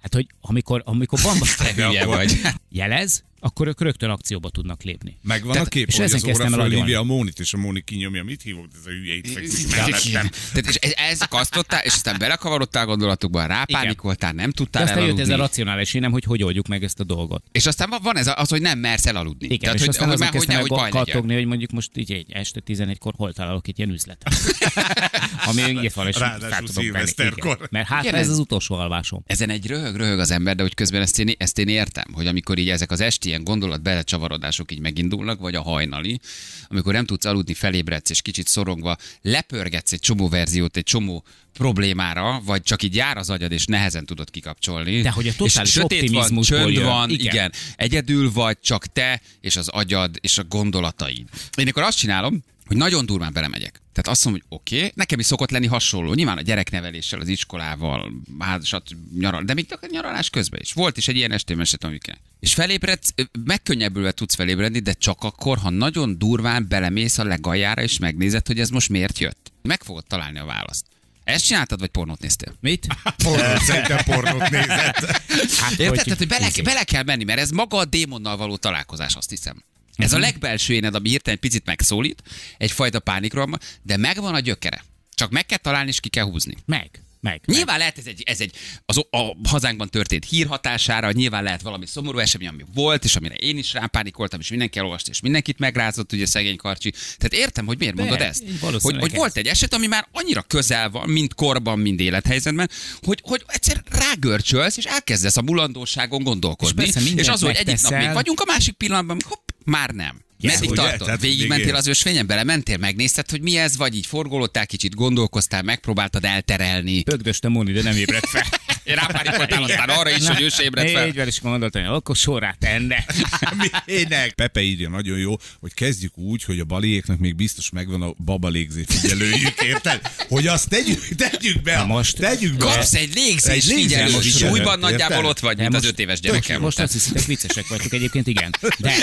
Hát, hogy amikor, amikor van Te hülye vagy. Jelez, akkor ők rögtön akcióba tudnak lépni. Megvan Tehát- a kép, és hogy ezen az óra fölhívja a Mónit, és a Móni kinyomja, mit hívott ez a hülye itt fekszik mellettem. Tehát, és ez- ez akasztottál, és aztán belekavarodtál gondolatokba, rápánikoltál, nem De tudtál aztán jött ez a elaludni. racionális nem, hogy hogy oldjuk meg ezt a dolgot. És aztán van- ez a- az, hogy nem mersz elaludni. Igen, Tehát, és hogy, aztán hogy, azon kezdtem hogy baj legyen. kattogni, hogy mondjuk most így egy este 11-kor hol találok itt ilyen üzletet. Ami itt van, és Ráadásul szilveszterkor. Mert hát ez- az utolsó alvásom. Ezen egy röhög, röhög az ember, de hogy közben ezt én, ezt én értem, hogy amikor így ezek az esti ilyen gondolat belecsavarodások így megindulnak, vagy a hajnali, amikor nem tudsz aludni, felébredsz, és kicsit szorongva lepörgetsz egy csomó verziót, egy csomó problémára, vagy csak így jár az agyad, és nehezen tudod kikapcsolni. De hogy a és totális sötét van, csönd jön. van, Igen. igen. igen. Egyedül vagy, csak te, és az agyad, és a gondolataid. Én akkor azt csinálom, hogy nagyon durván belemegyek. Tehát azt mondom, hogy oké, okay, nekem is szokott lenni hasonló. Nyilván a gyerekneveléssel, az iskolával, házasat, nyaral, de még a nyaralás közben is. Volt is egy ilyen estém eset, amikor. És felébredsz, megkönnyebbülve tudsz felébredni, de csak akkor, ha nagyon durván belemész a legaljára, és megnézed, hogy ez most miért jött. Meg fogod találni a választ. Ezt csináltad, vagy pornót néztél? Mit? Pornót, szerintem pornót nézett. Hát, Érted? Tehát, hogy bele, bele kell menni, mert ez maga a démonnal való találkozás, azt hiszem. Ez a legbelső éned, ami hirtelen egy picit megszólít, egyfajta pánikroham, de megvan a gyökere. Csak meg kell találni, és ki kell húzni. Meg, meg. Nyilván lehet ez egy, ez egy az, a hazánkban történt hír hatására, nyilván lehet valami szomorú esemény, ami volt, és amire én is rápánikoltam, és mindenki elolvasta, és mindenkit megrázott, ugye szegény karcsi. Tehát értem, hogy miért mondod De, ezt. Hogy, hogy volt egy eset, ami már annyira közel van, mind korban, mind élethelyzetben, hogy, hogy egyszer rágörcsölsz, és elkezdesz a mulandóságon gondolkodni. És persze, és az, hogy egyik nap még vagyunk, a másik pillanatban hopp, már nem. Yes, Meddig? Tehát Végigmentél végig- az ösvényen, belementél, megnézted, hogy mi ez, vagy így forgolódtál, kicsit gondolkoztál, megpróbáltad elterelni. Pögdöste Móni, de nem ébredt fel. Én rápánikoltál aztán arra is, hogy ő se ébredt fel. Így van, és gondoltam, hogy akkor sorát tenne. Minek? Pepe írja nagyon jó, hogy kezdjük úgy, hogy a baliéknak még biztos megvan a babalégzé figyelőjük, érted? Hogy azt tegyük, tegyük be, Na most, most- tegyük be. Kapsz egy légzés Egy légzés figyelő, figyelőt, súlyban nagyjából ott vagy, mint az most- öt éves gyerekem. Most azt hiszitek, viccesek vagytok egyébként, igen. De,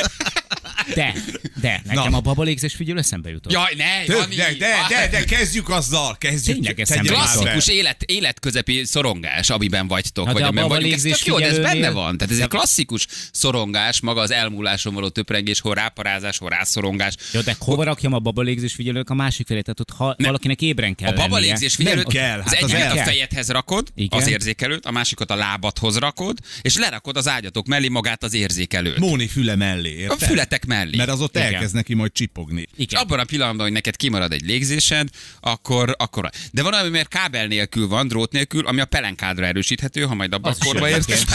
de, de, nekem Na. a babalégzés figyelő eszembe jutott. Jaj, ne, Jani! de, de, de, de, kezdjük azzal, kezdjük. Tényleg eszembe. Klasszikus élet, életközepi szorongás, amiben vagytok, Na, vagy a amiben vagyunk. Ez tök jó, de ez benne van. Tehát ez egy klasszikus szorongás, maga az elmúláson való töprengés, hol ráparázás, hol rászorongás. Jó, de hova rakjam a babalégzés figyelőnek a másik felét? Tehát ott ha Nem. valakinek ébren kell A babalégzés figyelőt Nem kell, az hát az egyiket a fejedhez rakod, Igen. az érzékelőt, a másikat a lábadhoz rakod, és lerakod az ágyatok mellé magát az érzékelőt. Móni füle mellé, A érted? fületek mellé. Mert az ott Igen. elkezd neki majd csipogni. És Igen. abban a pillanatban, hogy neked kimarad egy légzésed, akkor, akkor... De van, ami mert kábel nélkül van, drót nélkül, ami a pelenkádra erősíthető, ha majd abban a korba érsz.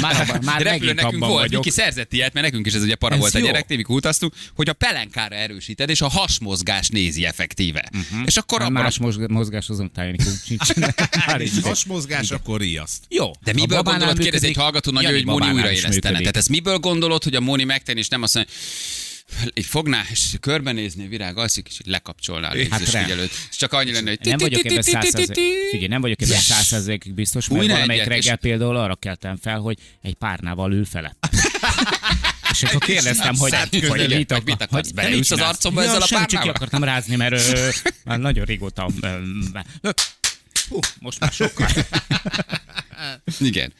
Már abban- már Repülő megint nekünk abban volt, vagyok. Miki szerzett ilyet, mert nekünk is ez ugye para Ez volt a jó. gyereknél, mikor utaztunk, hogy a pelenkára erősíted, és a hasmozgás nézi effektíve. És akkor abban a más mozg- mozgás azon tájénik, hasmozgás, akkor riaszt. Jó. De miből gondolod, kérdez egy hallgató nagyon, hogy Móni babánál újra is élesztene. működik. Tehát ezt miből gondolod, hogy a Móni megtenni, és nem azt mondja, így fogná, és körbenézni virág alszik, és így lekapcsolná a Hát légzésfigyelőt. És csak annyi lenne, hogy Nem vagyok ebben százszerzék. Figyelj, nem vagyok ebben százszerzékig biztos, mert valamelyik reggel például arra keltem fel, hogy egy párnával ül fele. És akkor kérdeztem, hogy, hogy mit, akar, mit akarsz? Beleülsz az arcomba ezzel a semmi, csak ki párnával? akartam rázni, mert ö, már nagyon régóta... ö, most már sokkal. Igen.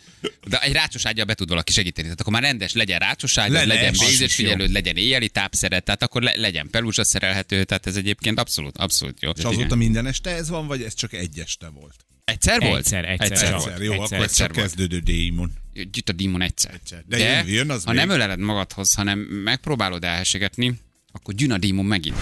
De egy rácsos ágyal be tud valaki segíteni. Tehát akkor már rendes legyen rácsos Le- legyen is végzésfigyelőd, legyen éjjeli tápszeret, tehát akkor le, legyen pelúzsa szerelhető, tehát ez egyébként abszolút, abszolút jó. És azóta minden este ez van, vagy ez csak egy este volt? Egyszer volt? Egyszer, egyszer, egyszer volt. Egyszer, jó, egyszer, akkor ez egyszer csak volt. kezdődő démon. Gyűjt a dímon egyszer. Egyszer. De jön- jön az ha még. nem öleled magadhoz, hanem megpróbálod elhessegetni, akkor gyűn a dímon megint.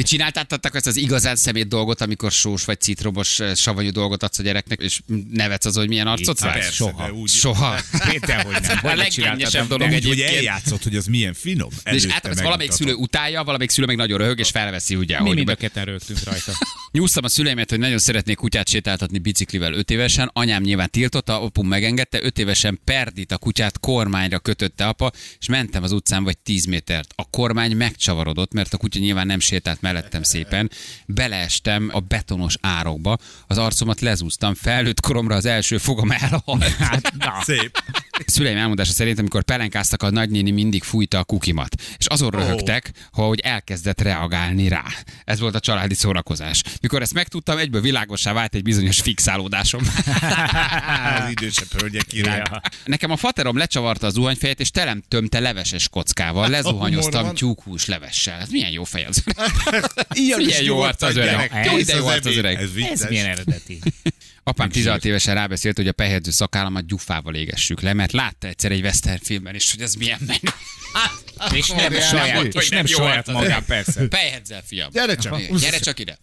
Ti csináltátok ezt az igazán szemét dolgot, amikor sós vagy citromos eh, savanyú dolgot adsz a gyereknek, és nevetsz az, hogy milyen arcot Persze, vágsz? soha. úgy- Soha. Péter, hogy nem. A legkényesebb dolog Úgy, hogy eljátszott, hogy az milyen finom. És Előtte általában valamelyik szülő utálja, valamelyik szülő meg nagyon röhög, és felveszi ugye, Mi mind a ketten rögtünk rajta. Nyúztam a szüleimet, hogy nagyon szeretnék kutyát sétáltatni biciklivel 5 évesen. Anyám nyilván tiltotta, apum megengedte. 5 évesen perdit a kutyát kormányra kötötte apa, és mentem az utcán vagy 10 métert. A kormány megcsavarodott, mert a kutya nyilván nem sétált mellettem szépen. Beleestem a betonos árokba, az arcomat lezúztam, felnőtt koromra az első fogam elhalt. Hát, na. Szép. Szüleim elmondása szerint, amikor pelenkáztak, a nagynéni mindig fújta a kukimat. És azon röhögtek, hogy elkezdett reagálni rá. Ez volt a családi szórakozás. Mikor ezt megtudtam, egyből világosá vált egy bizonyos fixálódásom. Az idősebb hölgyek irány. Nekem a faterom lecsavarta az zuhanyfejet, és telem tömte leveses kockával. Humor Lezuhanyoztam tyúkhús levessel. Ez milyen jó fej az. Ilyen Milyen is jó arc az öreg. Kész de jó arc az öreg. Ez Ez milyen eredeti. Apám 16 évesen rábeszélt, hogy a pehedző szakállamat gyufával égessük le, mert látta egyszer egy western filmben is, hogy ez milyen menő. És nem saját, és nem saját magán, persze. Pehedzel, fiam. Gyere csak. Gyere csak ide.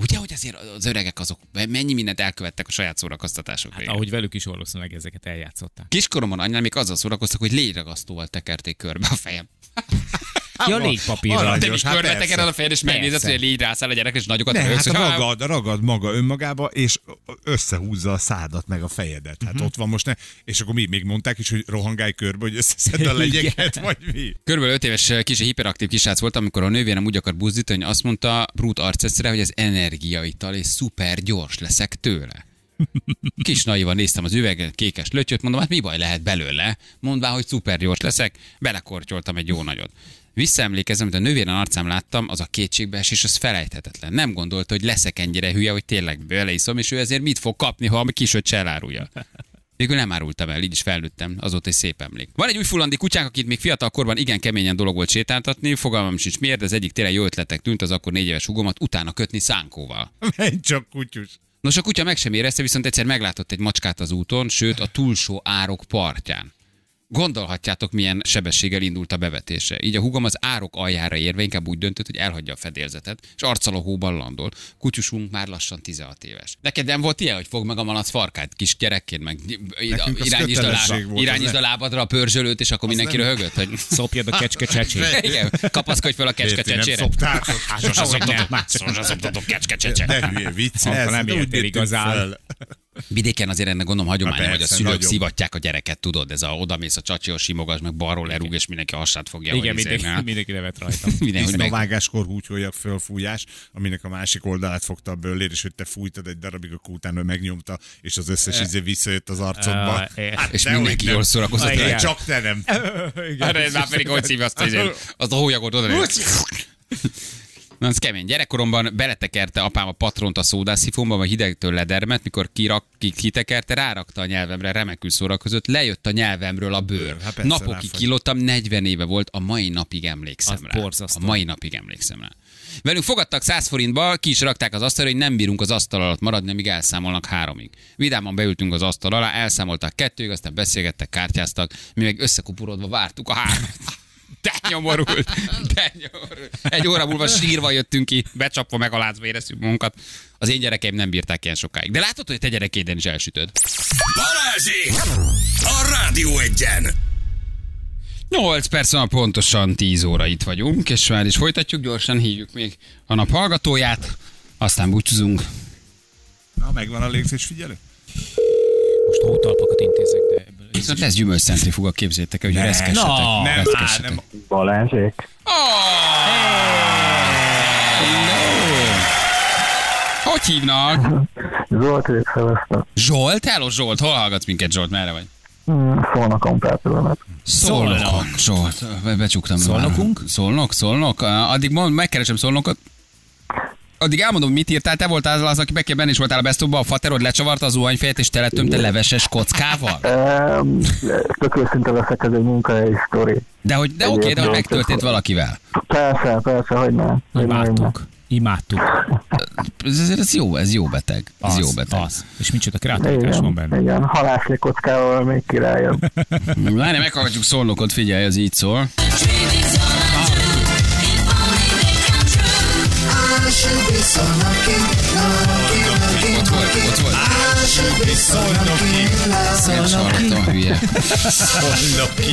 Ugye, hogy azért az öregek azok mennyi mindent elkövettek a saját szórakoztatások hát, Ahogy velük is valószínűleg ezeket eljátszották. Kiskoromban anyám még azzal szórakoztak, hogy légyragasztóval tekerték körbe a fejem. Ja, légpapírral. aranyos, Te még hát körbe persze. tekered a fejed, és megnézed, hogy légy rászáll a gyerek, és nagyokat Ne, hát röhögsz, hogy "Á, ragad, ragad maga önmagába, és összehúzza a szádat meg a fejedet. Hát ott van most, ne, és akkor mi még mondták is, hogy rohangálj körbe, hogy összeszed a legyeket, vagy mi? Körülbelül 5 éves kis hiperaktív kisrác volt, amikor a nővérem úgy akar buzdítani, hogy azt mondta brút arceszre, hogy ez energiaital, és szuper gyors leszek tőle. Kis naivan néztem az üveget, kékes lötyöt, mondom, hát mi baj lehet belőle? Mondvá, hogy szuper gyors leszek, belekortyoltam egy jó nagyot. Visszaemlékezem, amit a nővéren arcám láttam, az a kétségbeesés, az felejthetetlen. Nem gondolta, hogy leszek ennyire hülye, hogy tényleg beleiszom, és ő ezért mit fog kapni, ha a kisöt elárulja. Végül nem árultam el, így is felnőttem, azóta egy szép emlék. Van egy új fullandi kutyánk, akit még fiatal korban igen keményen dolog volt sétáltatni, fogalmam sincs miért, de az egyik tényleg jó ötletek tűnt, az akkor négy éves hugomat utána kötni szánkóval. Menj csak kutyus. Nos, a kutya meg sem érezte, viszont egyszer meglátott egy macskát az úton, sőt a túlsó árok partján. Gondolhatjátok, milyen sebességgel indult a bevetése. Így a hugom az árok aljára érve inkább úgy döntött, hogy elhagyja a fedélzetet, és arccal a hóban landol. Kutyusunk már lassan 16 éves. Neked nem volt ilyen, hogy fog meg a malac farkát kis gyerekként, meg az irányítsd a, kötelesség láb, volt, irányítsd az a lábadra a pörzsölőt, és akkor mindenki nem- röhögött, hogy Szopjad a kecske csecsét. igen, kapaszkodj fel a kecske Érti, nem csecsére. szoptátok? Hát sose szoptatok, sose szoptatok kecske csecse. Ne hülye vicc, ez, nem vittük igazán. Vidéken azért ennek gondolom hagyomány, Na hogy a szülők nagyon. szivatják a gyereket, tudod, ez a odamész a csacsihoz simogas, meg balról lerúg, és mindenki a hasát fogja. Igen, hogy izé, mindenki, mindenki nevet rajta. Minden, hogy meg... Disznóvágáskor húgyholjak fölfújás, aminek a másik oldalát fogta a böllér, és hogy te fújtad egy darabig, akkor utána megnyomta, és az összes izé visszajött az arcodba. Eh. És mindenki jól szórakozott rá. Csak te nem. Erre már pedig hogy szívja azt, az a hólyagot oda. Na, ez kemény. Gyerekkoromban beletekerte apám a patront a szódászifomba, vagy hidegtől ledermet, mikor kirak, ki, kitekerte, rárakta a nyelvemre, remekül szórakozott, lejött a nyelvemről a bőr. Hát persze, Napokig ráfagy. kilottam, 40 éve volt, a mai napig emlékszem Az rá. borzasztó. A mai napig emlékszem rá. Velünk fogadtak 100 forintba, ki is rakták az asztalra, hogy nem bírunk az asztal alatt maradni, amíg elszámolnak háromig. Vidáman beültünk az asztal alá, elszámoltak kettőig, aztán beszélgettek, kártyáztak, mi meg összekuporodva vártuk a hármat. Nyomorult, de nyomorult. Egy óra múlva sírva jöttünk ki, becsapva megalázva éreztük magunkat. Az én gyerekeim nem bírták ilyen sokáig. De látod, hogy te gyerekéden is elsütöd. Balázsi! A Rádió egyen! 8 perc van, pontosan 10 óra itt vagyunk, és már is folytatjuk, gyorsan hívjuk még a nap hallgatóját, aztán búcsúzunk. Na, megvan a légzés figyelő? Most hótalpakat intézek, de Viszont lesz gyümölcscentrifuga, képzétek el, hogy reszkessetek. Na, Nem, á, reszkessetek. nem. Balázsék? Hogy hívnak? Zsolt szevasztok. Zsolt? Hello Zsolt, hol hallgatsz minket Zsolt, merre vagy? Hmm, Szólnak kompátoromat. Szolnok. Zsolt, be- becsuktam. Szolnokunk? Szolnok, szolnok. Addig mond, megkeresem szolnokot. Addig elmondom, mit írtál. Te voltál az, aki bekében benne is voltál a besztóba, a faterod lecsavarta az zuhanyfejet, és teletömte leveses kockával? Tök őszinte leszek, ez egy munkahelyi sztori. De hogy, de oké, de hogy megtörtént valakivel. Persze, persze, hogy ne. Hogy ne, hogy ne. Imádtuk. Imádtuk. Ez, ez, ez jó, ez jó beteg. Ez Az, jó beteg. az. És micsoda kreativitás van benne. igen, halászlé kockával még királyabb. Várj, meghallgatjuk szolnokot, figyelj, az így szól. Ott volt, ott volt. Nem is hallottam, hülye.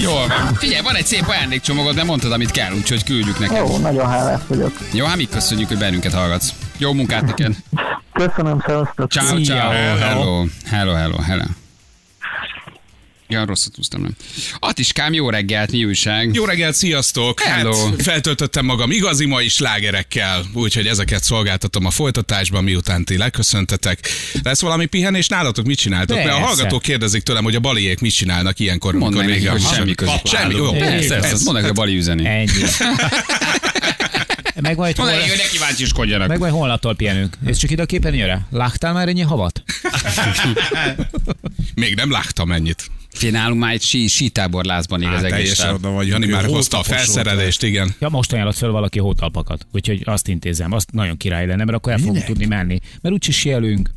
Jól van. Figyelj, van egy szép ajándékcsomagod, nem mondtad, amit kell, úgyhogy küldjük neked. Jó, nagyon hálás vagyok. Jó, hát mi köszönjük, hogy bennünket hallgatsz. Jó munkát neked. Köszönöm, szevasztok. Ciao, ciao. Hello, hello, hello, hello. Ja, rosszat húztam, nem. Atiskám, jó reggelt, mi újság? Jó reggelt, sziasztok! Hello. Hát feltöltöttem magam igazi mai slágerekkel, úgyhogy ezeket szolgáltatom a folytatásban, miután ti leköszöntetek. Lesz valami pihenés nálatok? Mit csináltok? Mert a Persze. hallgatók kérdezik tőlem, hogy a baliék mit csinálnak ilyenkor, Mondd amikor vége hogy semmi közük. Semmi, jó. Persze, persze. persze. Mondd hogy Bali üzeni. Ennyi. Meg majd, Mondd hol... neki, hogy ne kíváncsiskodjanak. meg majd holnaptól pihenünk. Ez csak ide a képernyőre? Láttál már ennyi havat? Még nem láttam ennyit. Fél nálunk már egy sí, sítáborlázban ég az egész. teljesen oda vagy. Jani már hozta a felszerelést, igen. Ja, most ajánlott fel valaki hótalpakat, úgyhogy azt intézem, azt nagyon király lenne, mert akkor el fogunk tudni menni. Mert úgyis sielünk.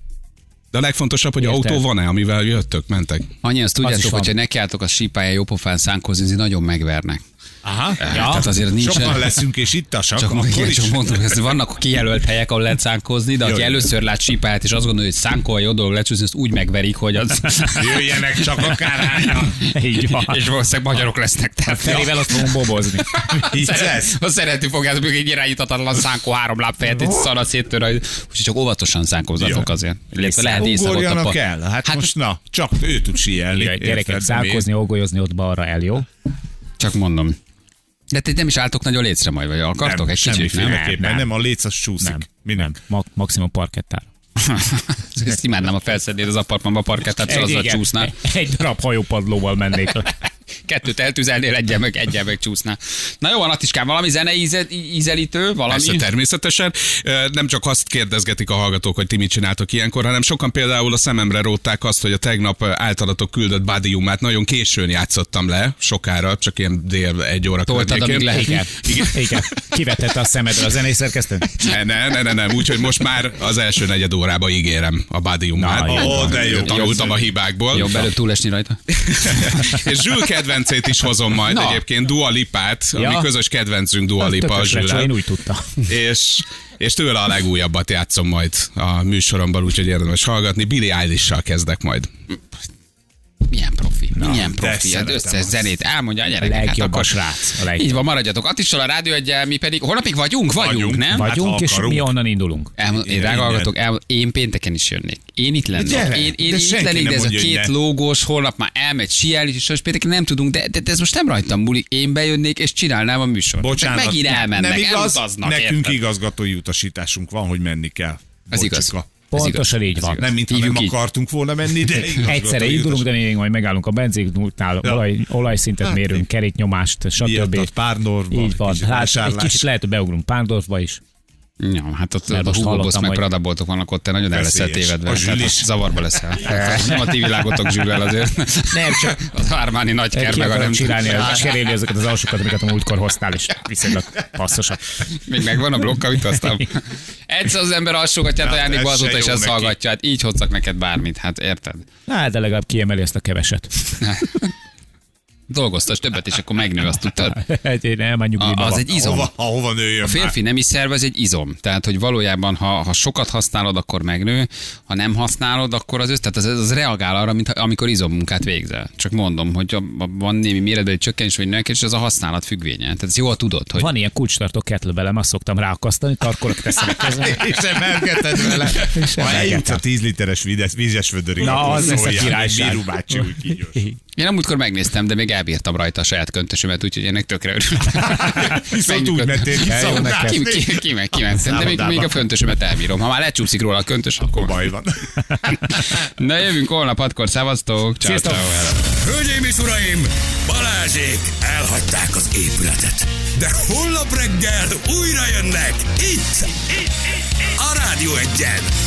De a legfontosabb, hogy Érted? autó van-e, amivel jöttök, mentek? Annyi azt Az tudjátok, van. hogyha nekiálltok a sípája jópofán szánkozni, nagyon megvernek. Aha. Ja. Tehát azért nincs. Sokan leszünk, és itt a sak, Csak, akkor igen, is. csak mondom, hogy vannak kijelölt helyek, ahol lehet szánkozni, de aki Jó, jó. először lát sípáját, és azt gondolja, hogy szánkolja, jó dolog lecsúszni, azt úgy megverik, hogy az... Jöjjenek csak akár hányan. Így van. és valószínűleg magyarok lesznek. Tehát Felével ott fogunk bobozni. Ha szeretni fogjátok még egy irányítatlan szánkó három lábfejet, egy szana széttör, úgyhogy csak óvatosan szánkozzatok Jó. azért. Illetve lehet Ugorjanak a el. Hát, most na, csak ő tud síelni. Ja, gyerekek érted? szálkozni, ógolyozni ott balra el, jó? Csak mondom. De ti nem is álltok nagyon létre majd, vagy akartok Nem, egy kicsit? Nem, semmiféleképpen. nem. Nem, a léc az csúszik. Nem. Minek? Nem. Ma- maximum parkettál. Ezt imádnám, a felszednéd az apartmanba parkettát, és azzal igen, csúsznál. Egy darab hajópadlóval mennék le. Kettőt eltüzelnél, egyen meg, egyen meg csúsznál. Na jó van, Attiskám, valami zene íze, ízelítő, valami? Persze, természetesen. Nem csak azt kérdezgetik a hallgatók, hogy ti mit csináltok ilyenkor, hanem sokan például a szememre rótták azt, hogy a tegnap általatok küldött bádiumát nagyon későn játszottam le, sokára, csak ilyen dél egy óra Toltad, amíg környékén. lehet. Igen. Igen. Kivetette a szemedre a zenészerkesztő? Ne, ne, ne, ne, nem. Úgyhogy most már az első negyed órába ígérem a bádiumát. Na. Ó, de jó. Tanultam a hibákból. Jobb előtt túlesni rajta. És Zsül kedvencét is hozom majd Na. egyébként, Dua Lipát, Ja. ami közös kedvencünk Dua Lipa a Tökös retro, Zsüllel. én úgy tudtam. És, és tőle a legújabbat játszom majd a műsoromban, úgyhogy érdemes hallgatni. Billy Eilish-sal kezdek majd. Milyen profi, milyen de profi. Az szeretem összes azt. zenét elmondja a A gyerekek. a akkor- srác. A legjobb. Így van, maradjatok. Attissal a rádió egyel, mi pedig, holnapig vagyunk? Vagyunk, Vagyunk. nem? Vagy- Vagyunk, ha és akarunk. mi onnan indulunk. Én el, én pénteken is jönnék. Én itt lennék. Gyere, én, én de itt lennék, de ez a két ne. lógós, holnap már elmegy sielni, és most pénteken nem tudunk, de, de, de, ez most nem rajtam múlik. Én bejönnék, és csinálnám a műsort. Bocsánat. Csak megint elmennek, nem igaz, nekünk igazgatói utasításunk van, hogy menni kell. Ez igaz. Pontosan így van. igaz. Nem, mintha nem így. akartunk volna menni, de igazgatói Egyszerre indulunk, de még majd megállunk a benzinknál, Ja. olaj, olajszintet Hát, mérünk, keréknyomást, stb. Miattad Párnorba, Így van. Hát egy kicsit lehet, hogy beugrunk Pándorfba is. Ja, hát ott Mert a Hugo meg Prada boltok vannak ott, te nagyon el leszel tévedve. A Zsül ott is. zavarba leszel. Hát, Nem a ti világotok zsűlel azért. Nem, csak Az Ármáni nagy ker meg a nem csinálni, cserélni ezeket az alsokat, amiket a múltkor hoztál, és viszonylag passzosak. Még megvan a blokk, amit hoztam. Egyszer az ember alsógatját Hát, ajándékba, ez se azóta is jó ezt hallgatja. Hát így hozzak neked bármit, hát érted? Hát, de legalább kiemeli ezt a keveset. Dolgoztas többet, és akkor megnő, azt tudtad? Hát én elmenjük A, az egy izom. Hova, hova nőjön A férfi nemi szerv az egy izom. Tehát, hogy valójában, ha, ha sokat használod, akkor megnő, ha nem használod, akkor az, össz- tehát az, az reagál arra, mint amikor izommunkát végzel. Csak mondom, hogy a, a, van némi méretbeli csökkenés vagy növekedés, az a használat függvénye. Tehát ez jól tudod, hogy Van ilyen kulcstartó kettlebellem, azt szoktam ráakasztani, tarkolok teszem a kezem. És emelgeted vele. És Ha eljutsz a 10 literes vides, vízes vödörig, Na, az lesz a királyság. Miru bácsi úgy kígyos. Én amúgykor megnéztem, de még elbírtam rajta a saját köntösömet, úgyhogy ennek tökre örülök. Viszont úgy mentél ki. Ki, ki, ki, meg, kimentem, de még, még a köntösömet elbírom. Ha már lecsúszik róla a köntös, akkor... Baj van. Na jövünk holnap, hatkor szavaztok. Ciao, ciao. Hölgyeim és uraim, Balázsék elhagyták az épületet. De holnap reggel újra jönnek itt, itt, itt, itt. a Rádió egyen.